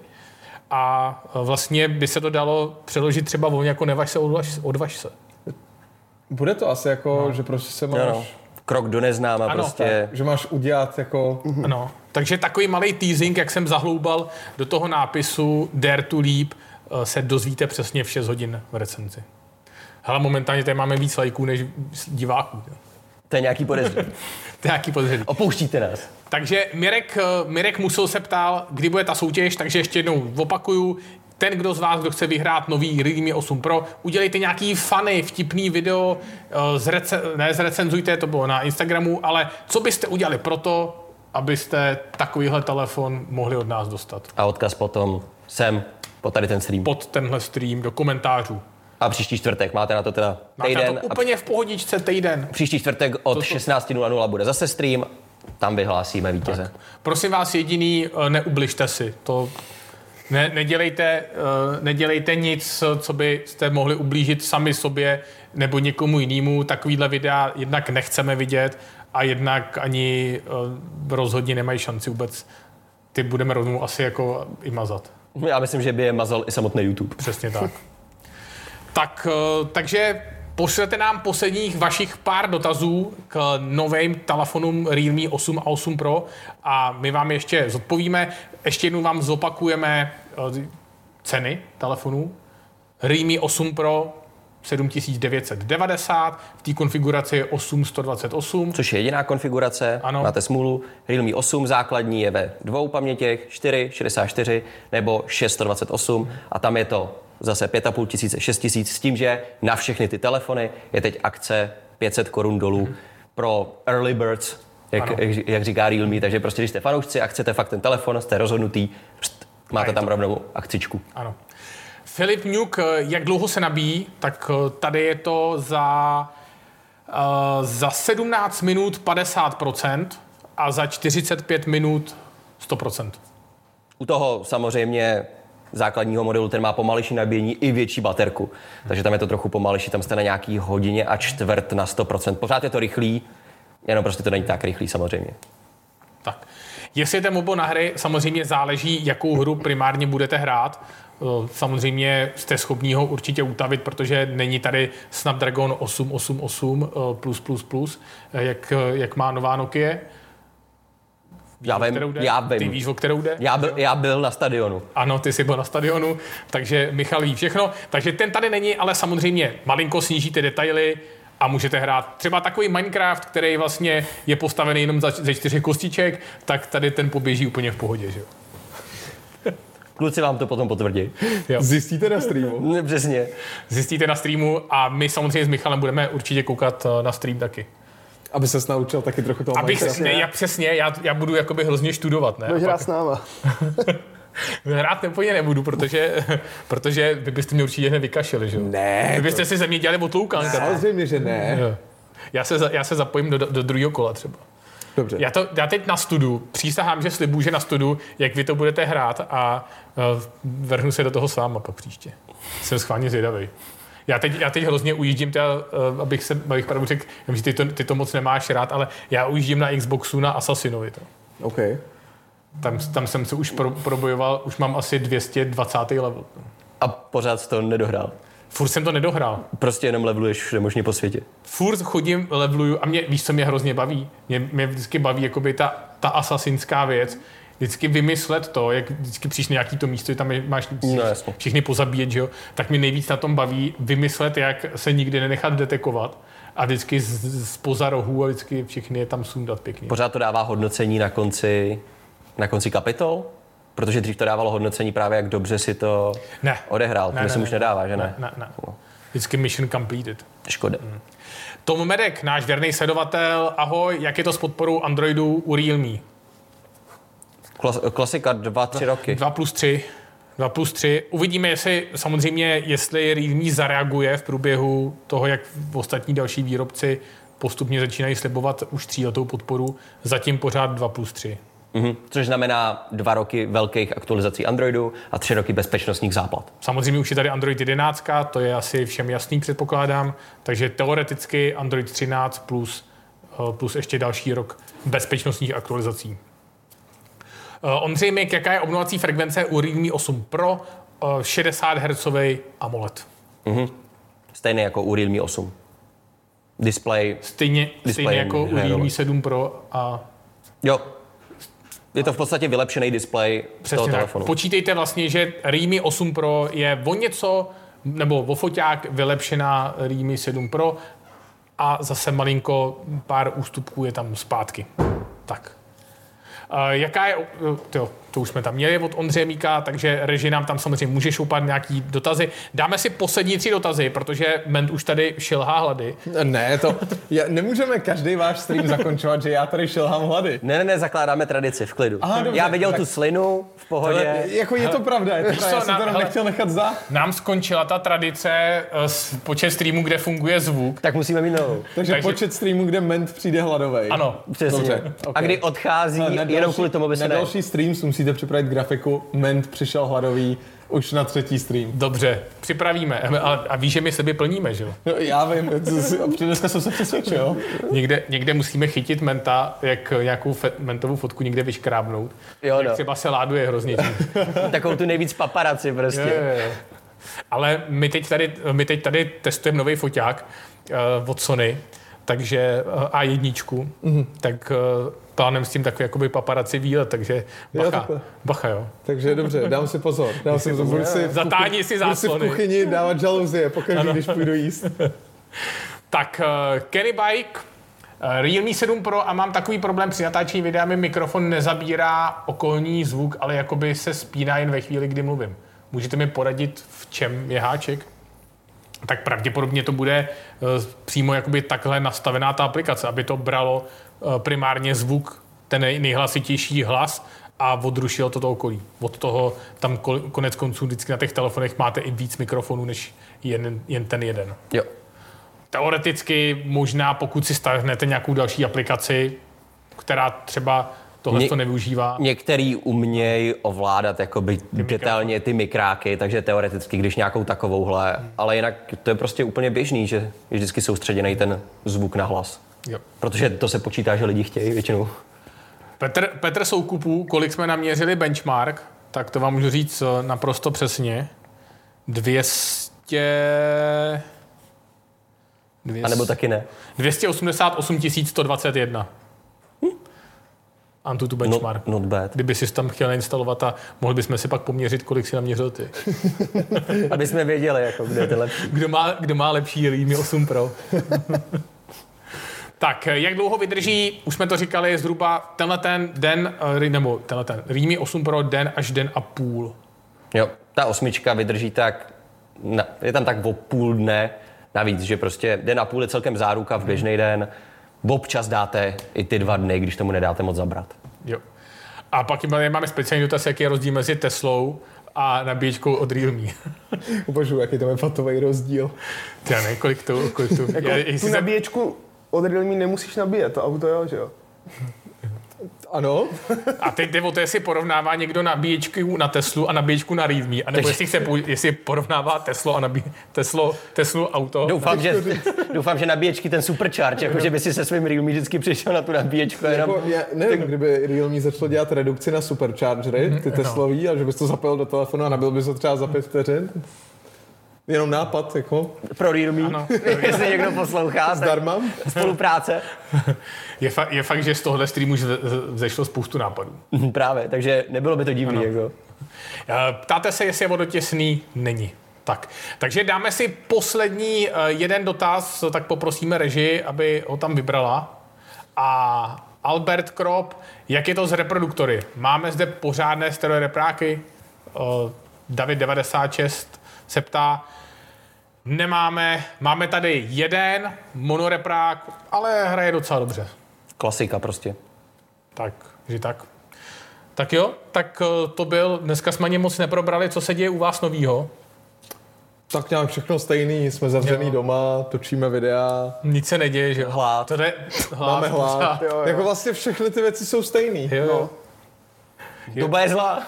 A uh, vlastně by se to dalo přeložit třeba volně jako nevaž se, odvaž, odvaž se. Bude to asi jako, no. že prostě se máš, no. Krok do neznáma Ano, prostě. že máš udělat jako, Ano. Takže takový malý teasing, jak jsem zahloubal do toho nápisu Dare to Leap, se dozvíte přesně v 6 hodin v recenzi. Hele, momentálně tady máme víc lajků než diváků. To je nějaký podezření. (laughs) To je nějaký podezření. Opouštíte nás. Takže Mirek, eh, Mirek Musel se ptal, kdy bude ta soutěž, takže ještě jednou opakuju. Ten, kdo z vás, kdo chce vyhrát nový Realme 8 Pro, udělejte nějaký funny, vtipný video, eh, zrece, ne zrecenzujte, to bylo na Instagramu, ale co byste udělali pro to, abyste takovýhle telefon mohli od nás dostat? A odkaz potom sem, po tady ten stream. Pod tenhle stream, do komentářů. A příští čtvrtek máte na to teda Máte týden. to úplně v pohodičce týden. příští čtvrtek od 16.00 bude zase stream. Tam vyhlásíme vítěze. Prosím vás jediný, eh, neubližte si. To ne, nedělejte, eh, nedělejte nic, co byste mohli ublížit sami sobě nebo někomu jinému. Takovýhle videa jednak nechceme vidět a jednak ani eh, rozhodně nemají šanci vůbec. Ty budeme rovnou asi jako i mazat. Já myslím, že by je mazal i samotný YouTube. Přesně tak. Tak, eh, takže pošlete nám posledních vašich pár dotazů k novým telefonům Realme 8 a 8 Pro a my vám ještě zodpovíme. Ještě jednou vám zopakujeme eh, ceny telefonů. Realme 8 Pro 7990, v té konfiguraci je 8128. Což je jediná konfigurace, Ano. máte smůlu. Realme 8 základní je ve dvou pamětěch, 4, 64 nebo 628 a tam je to zase 5,5 tisíce, 6 tisíc s tím, že na všechny ty telefony je teď akce 500 korun dolů pro early birds, jak, jak, jak říká Realme, takže prostě když jste fanoušci a chcete fakt ten telefon, jste rozhodnutý, pst, máte tam rovnou akcičku. Ano. Filip Nuk, jak dlouho se nabíjí, tak eh, tady je to za, uh, za 17 minut 50% a za 45 minut 100%. U toho samozřejmě základního modelu, ten má pomalejší nabíjení i větší baterku. Takže tam je to trochu pomalejší, tam jste na nějaký hodině a čtvrt na 100%. Pořád je to rychlý, jenom prostě to není tak rychlý samozřejmě. Tak. Jestli jdete mobil na hry, samozřejmě záleží, jakou hru primárně budete hrát. Eh, Samozřejmě jste schopní ho určitě utavit, protože není tady Snapdragon 888 eh, plus plus plus, eh, jak, jak má nová Nokia. Já O kterou vím, jde? já Ty vím. víš, o kterou jde? Já byl, já byl na stadionu. Ano, ty jsi byl na stadionu, takže Michal ví všechno. Takže ten tady není, ale samozřejmě malinko snížíte detaily a můžete hrát třeba takový Minecraft, který vlastně je postavený jenom ze čtyři kostiček, tak tady ten poběží úplně v pohodě, že jo? Kluci vám to potom potvrdí. jo. Zjistíte na streamu. (laughs) Ne, Přesně. Zjistíte na streamu a my samozřejmě s Michalem budeme určitě koukat eh, na stream taky. Aby se naučil taky trochu toho Abych, Minecraftu. ne, já přesně, já, já budu jakoby hrozně studovat, ne? Budeš hrát s náma. (laughs) Hrát úplně nebudu, protože, (laughs) protože vy byste mě určitě hned vykašili, že jo? Ne, Vy byste si ze mě dělali otloukánka. samozřejmě, že ne. Jo. Já se, já se zapojím do, do druhého kola třeba. Dobře. Já, to, já teď na studu, přísahám, že slibuju, že na studu, jak vy to budete hrát a uh, vrhnu se do toho s váma pak příště. Jsem schválně zvědavý. Já teď, já teď hrozně ujíždím, teda, uh, abych se abych pravdu řekl, že ty to, ty to moc nemáš rád, ale já ujíždím na Xboxu na Assassinovi. To. OK. Tam, tam jsem se už pro, probojoval, už mám asi 220. level. A pořád jsi to nedohrál. Furt jsem to nedohrál. Prostě jenom leveluješ všude možně po světě. furt chodím, levluju a mě, víš, co mě hrozně baví? Mě, mě vždycky baví jakoby ta, ta asasinská věc, vždycky vymyslet to, jak vždycky přijdeš na nějaký to místo, tam je, máš No, jasně. všichni pozabíjet, že jo? tak mě nejvíc na tom baví vymyslet, jak se nikdy nenechat detekovat a vždycky z, z poza rohu a vždycky všechny je tam sundat pěkně. Pořád to dává hodnocení na konci, na konci kapitol? Protože dřív to dávalo hodnocení právě, jak dobře si to Ne. odehrál. Ne, se ne, už ne. nedává, že ne? Ne, ne. Vždycky mission completed. Škoda. Tom Medek, náš věrný sledovatel, ahoj, jak je to s podporou Androidu u Realme? Klas, klasika dva, tři roky. 2 plus 3. 2 plus 3. Uvidíme, jestli samozřejmě, jestli Realme zareaguje v průběhu toho, jak ostatní další výrobci postupně začínají slibovat už tříletou podporu. Zatím pořád 2 plus 3. Mhm. Což znamená dva roky velkých aktualizací Androidu a tři roky bezpečnostních záplat. Samozřejmě už je tady Android 11, to je asi všem jasný, předpokládám. Takže teoreticky Android 13 plus, eh, plus ještě další rok bezpečnostních aktualizací. Eh, Ondřej Mik, jaká je obnovací frekvence u Realme 8 Pro? Eh, 60 Hz AMOLED. Stejně jako u Realme 8. Display, Stejně, Display stejně jako u Realme roli. 7 Pro a jo. Je to v podstatě vylepšený displej toho tak. telefonu. Počítejte vlastně, že Realme 8 Pro je o něco, nebo o foťák vylepšená Realme 7 Pro a zase malinko pár ústupků je tam zpátky. Tak. Uh, jaká je, uh, to, to už jsme tam měli od Ondřeje Míka, takže reži nám tam samozřejmě může šoupat nějaký dotazy. Dáme si poslední tři dotazy, protože Ment už tady šilhá hlady. Ne, to já, nemůžeme každý váš stream zakončovat, že já tady šilhám hlady. Ne, ne, ne, zakládáme tradici v klidu. Aha, dobře, Já viděl tak- tu slinu v pohodě. Ale, jako je to pravda, je to pravda, já co, jsem to hele- nechtěl nechat za. Nám skončila ta tradice eh, s počet streamů, kde funguje zvuk. Tak musíme mít novou. Takže, Takže- počet streamů, kde ment přijde hladovej. Ano, Přesně. Dobře, A kdy odchází, na jenom kvůli tomu, aby se ne... další stream si musíte připravit grafiku, ment přišel hladový už na třetí stream. dobře, připravíme. A, a víš, že my sebe plníme, že jo? No, já vím, dneska jsem se přesvědčil. Někde, někde musíme chytit menta, jak nějakou fe, mentovou fotku někde vyškrábnout. Jo, Jak no. třeba se láduje hrozně tím. (laughs) Takovou tu nejvíc paparaci prostě. Je, je, je. Ale my teď tady, my teď tady testujeme nový foťák uh, od Sony, takže uh, A1, mm-hmm. tak uh, plánem s tím takový jakoby paparaci výlet, takže bacha, takhle. bacha jo. Takže dobře, dám si pozor. Dám si pozor. Si, v Zatáhni si budu si v kuchyni dávat žaluzie, pokaždé, když půjdu jíst. (laughs) Tak uh, Kenny Bike, uh, Realme 7 Pro a mám takový problém při natáčení videa, mi mikrofon nezabírá okolní zvuk, ale jakoby se spíná jen ve chvíli, kdy mluvím. Můžete mi poradit, v čem je háček? Tak pravděpodobně to bude uh, přímo jakoby takhle nastavená ta aplikace, aby to bralo primárně zvuk, ten nej- nejhlasitější hlas a odrušilo to to okolí. Od toho tam ko- konec konců vždycky na těch telefonech máte i víc mikrofonů, než jen, jen ten jeden. Jo. Teoreticky možná, pokud si stáhnete nějakou další aplikaci, která třeba tohle Ně- to nevyužívá. Některý umějí ovládat jakoby detailně ty mikráky, takže teoreticky, když nějakou takovouhle, ale jinak to je prostě úplně běžný, že je vždycky soustředěný ten zvuk na hlas. Jo. Protože to se počítá, že lidi chtějí většinou. Petr, Petr Soukupů, kolik jsme naměřili benchmark, tak to vám můžu říct eh, naprosto přesně. 200... 200 A nebo taky ne. 288 121. Antutu Not, benchmark. not bad. Kdyby si tam chtěl nainstalovat a mohli bychom si pak poměřit, kolik si naměřil ty. (laughs) Aby jsme věděli, jako, kde je to lepší. Kdo má, kdo má lepší Realme 8 Pro? (laughs) tak, jak dlouho vydrží, už jsme to říkali, zhruba tenhle ten den, eh, nebo tenhle ten Realme 8 Pro den až den a půl. Jo, ta osmička vydrží tak, na, je tam tak o půl dne, navíc, že prostě den a půl je celkem záruka v běžný den. Občas dáte i ty dva dny, když tomu nedáte moc zabrat. Jo. A pak máme speciální dotaz, jaký je rozdíl mezi Teslou a nabíječkou od Realme. (laughs) Ubožuji, jaký tam je fatový rozdíl. Já nevím, kolik to, kolik to (laughs) Jako, je, tu nabíječku od Realme nemusíš nabíjet, to auto jo, že jo? Ano, A teď jde o to, jestli porovnává někdo nabíječku na Teslu a nabíječku na Realme, anebo jestli, chce, jestli porovnává Teslo a nabí, Teslo, Teslu auto. Doufám, že, doufám, že nabíječky ten supercharge, jako že by si se svým Realme vždycky přišel na tu nabíječku jenom... jako, já nevím, kdyby Realme začalo dělat redukci na superchargery, ty Teslový, a že bys to zapojil do telefonu a nabil bys to třeba za pět vteřin. Jenom nápad, jako, Pro Realme, Ano. (laughs) jestli někdo poslouchá, zdarma. spolupráce. (laughs) Je, fa- je fakt, že z tohohle streamu zešlo spoustu nápadů. (laughs) Právě, takže nebylo by to divný. Jako. Ptáte se, jestli je vodotěsný? Není. Tak. Takže dáme si poslední eh, jeden dotaz, tak poprosíme režii, aby ho tam vybrala. A Albert Krop, jak je to s reproduktory? Máme zde pořádné stereo repráky? Eh, David 96 se ptá, nemáme, máme tady jeden monoreprák, ale hraje docela dobře. Klasika prostě. Tak, že tak. Tak jo, tak eh, to byl, dneska jsme ani moc neprobrali, co se děje u vás novýho. Tak nějak všechno stejný, jsme zavřený Jo. doma, točíme videa, Nic se neděje, že jo? Hlad. To jde, hlad máme hlad. Jo, jo. Jako vlastně všechny ty věci jsou stejný. Jo, jo. Doba je zlá.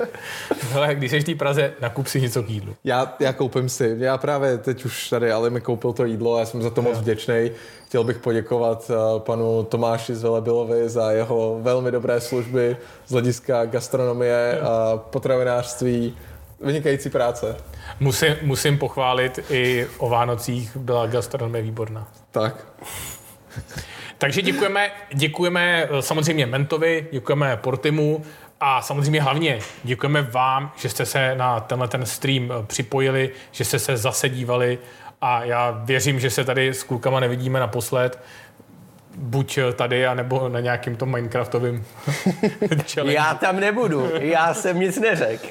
(laughs) Hele, když jsi v té Praze, nakup si něco k jídlu. Já, já koupím si, já právě teď už tady, ale mi koupil to jídlo, já jsem za to moc vděčný. Chtěl bych poděkovat uh, panu Tomáši z Velebilovi za jeho velmi dobré služby z hlediska gastronomie a potravinářství. Vynikající práce. Musím, musím pochválit, i o Vánocích byla gastronomie výborná. Tak. Takže děkujeme, děkujeme eh, samozřejmě Mentovi, děkujeme Portimu a samozřejmě hlavně děkujeme vám, že jste se na tenhle ten stream eh, připojili, že jste se zase dívali a já věřím, že se tady s klukama nevidíme naposled, buď eh, tady, anebo na nějakým tom Minecraftovým (laughs) challenge. Já tam nebudu, já jsem nic neřekl.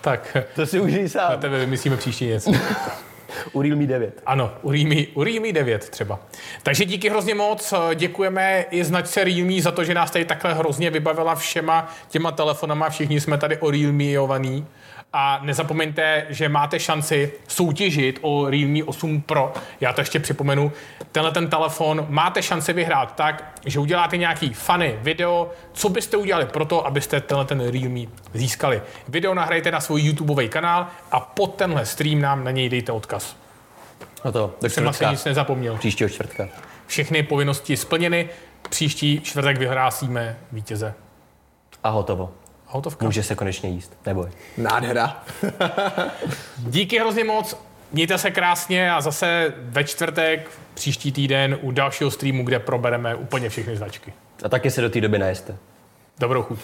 Tak, To si užij na sám. tebe vymyslíme příští něco. (laughs) U Realme 9. Ano, u Realme, u Realme 9 třeba. Takže díky hrozně moc. Děkujeme i značce Realme za to, že nás tady takhle hrozně vybavila všema těma telefonama. Všichni jsme tady o Realmeovaný. A nezapomeňte, že máte šanci soutěžit o Realme 8 Pro. Já to ještě připomenu. Tenhle ten telefon máte šanci vyhrát tak, že uděláte nějaký funny video, co byste udělali pro to, abyste tenhle ten Realme získali. Video nahrajte na svůj YouTubeový kanál a pod tenhle stream nám na něj dejte odkaz. No to, do Jsem asi nic nezapomněl. Příštího čtvrtka. Všechny povinnosti splněny. Příští čtvrtek vyhlásíme vítěze. A hotovo. Hotovka. Může se konečně jíst, neboj. Nádhera. Díky hrozně moc, mějte se krásně a zase ve čtvrtek, příští týden u dalšího streamu, kde probereme úplně všechny značky. A taky se do té doby najeste. Dobrou chuť.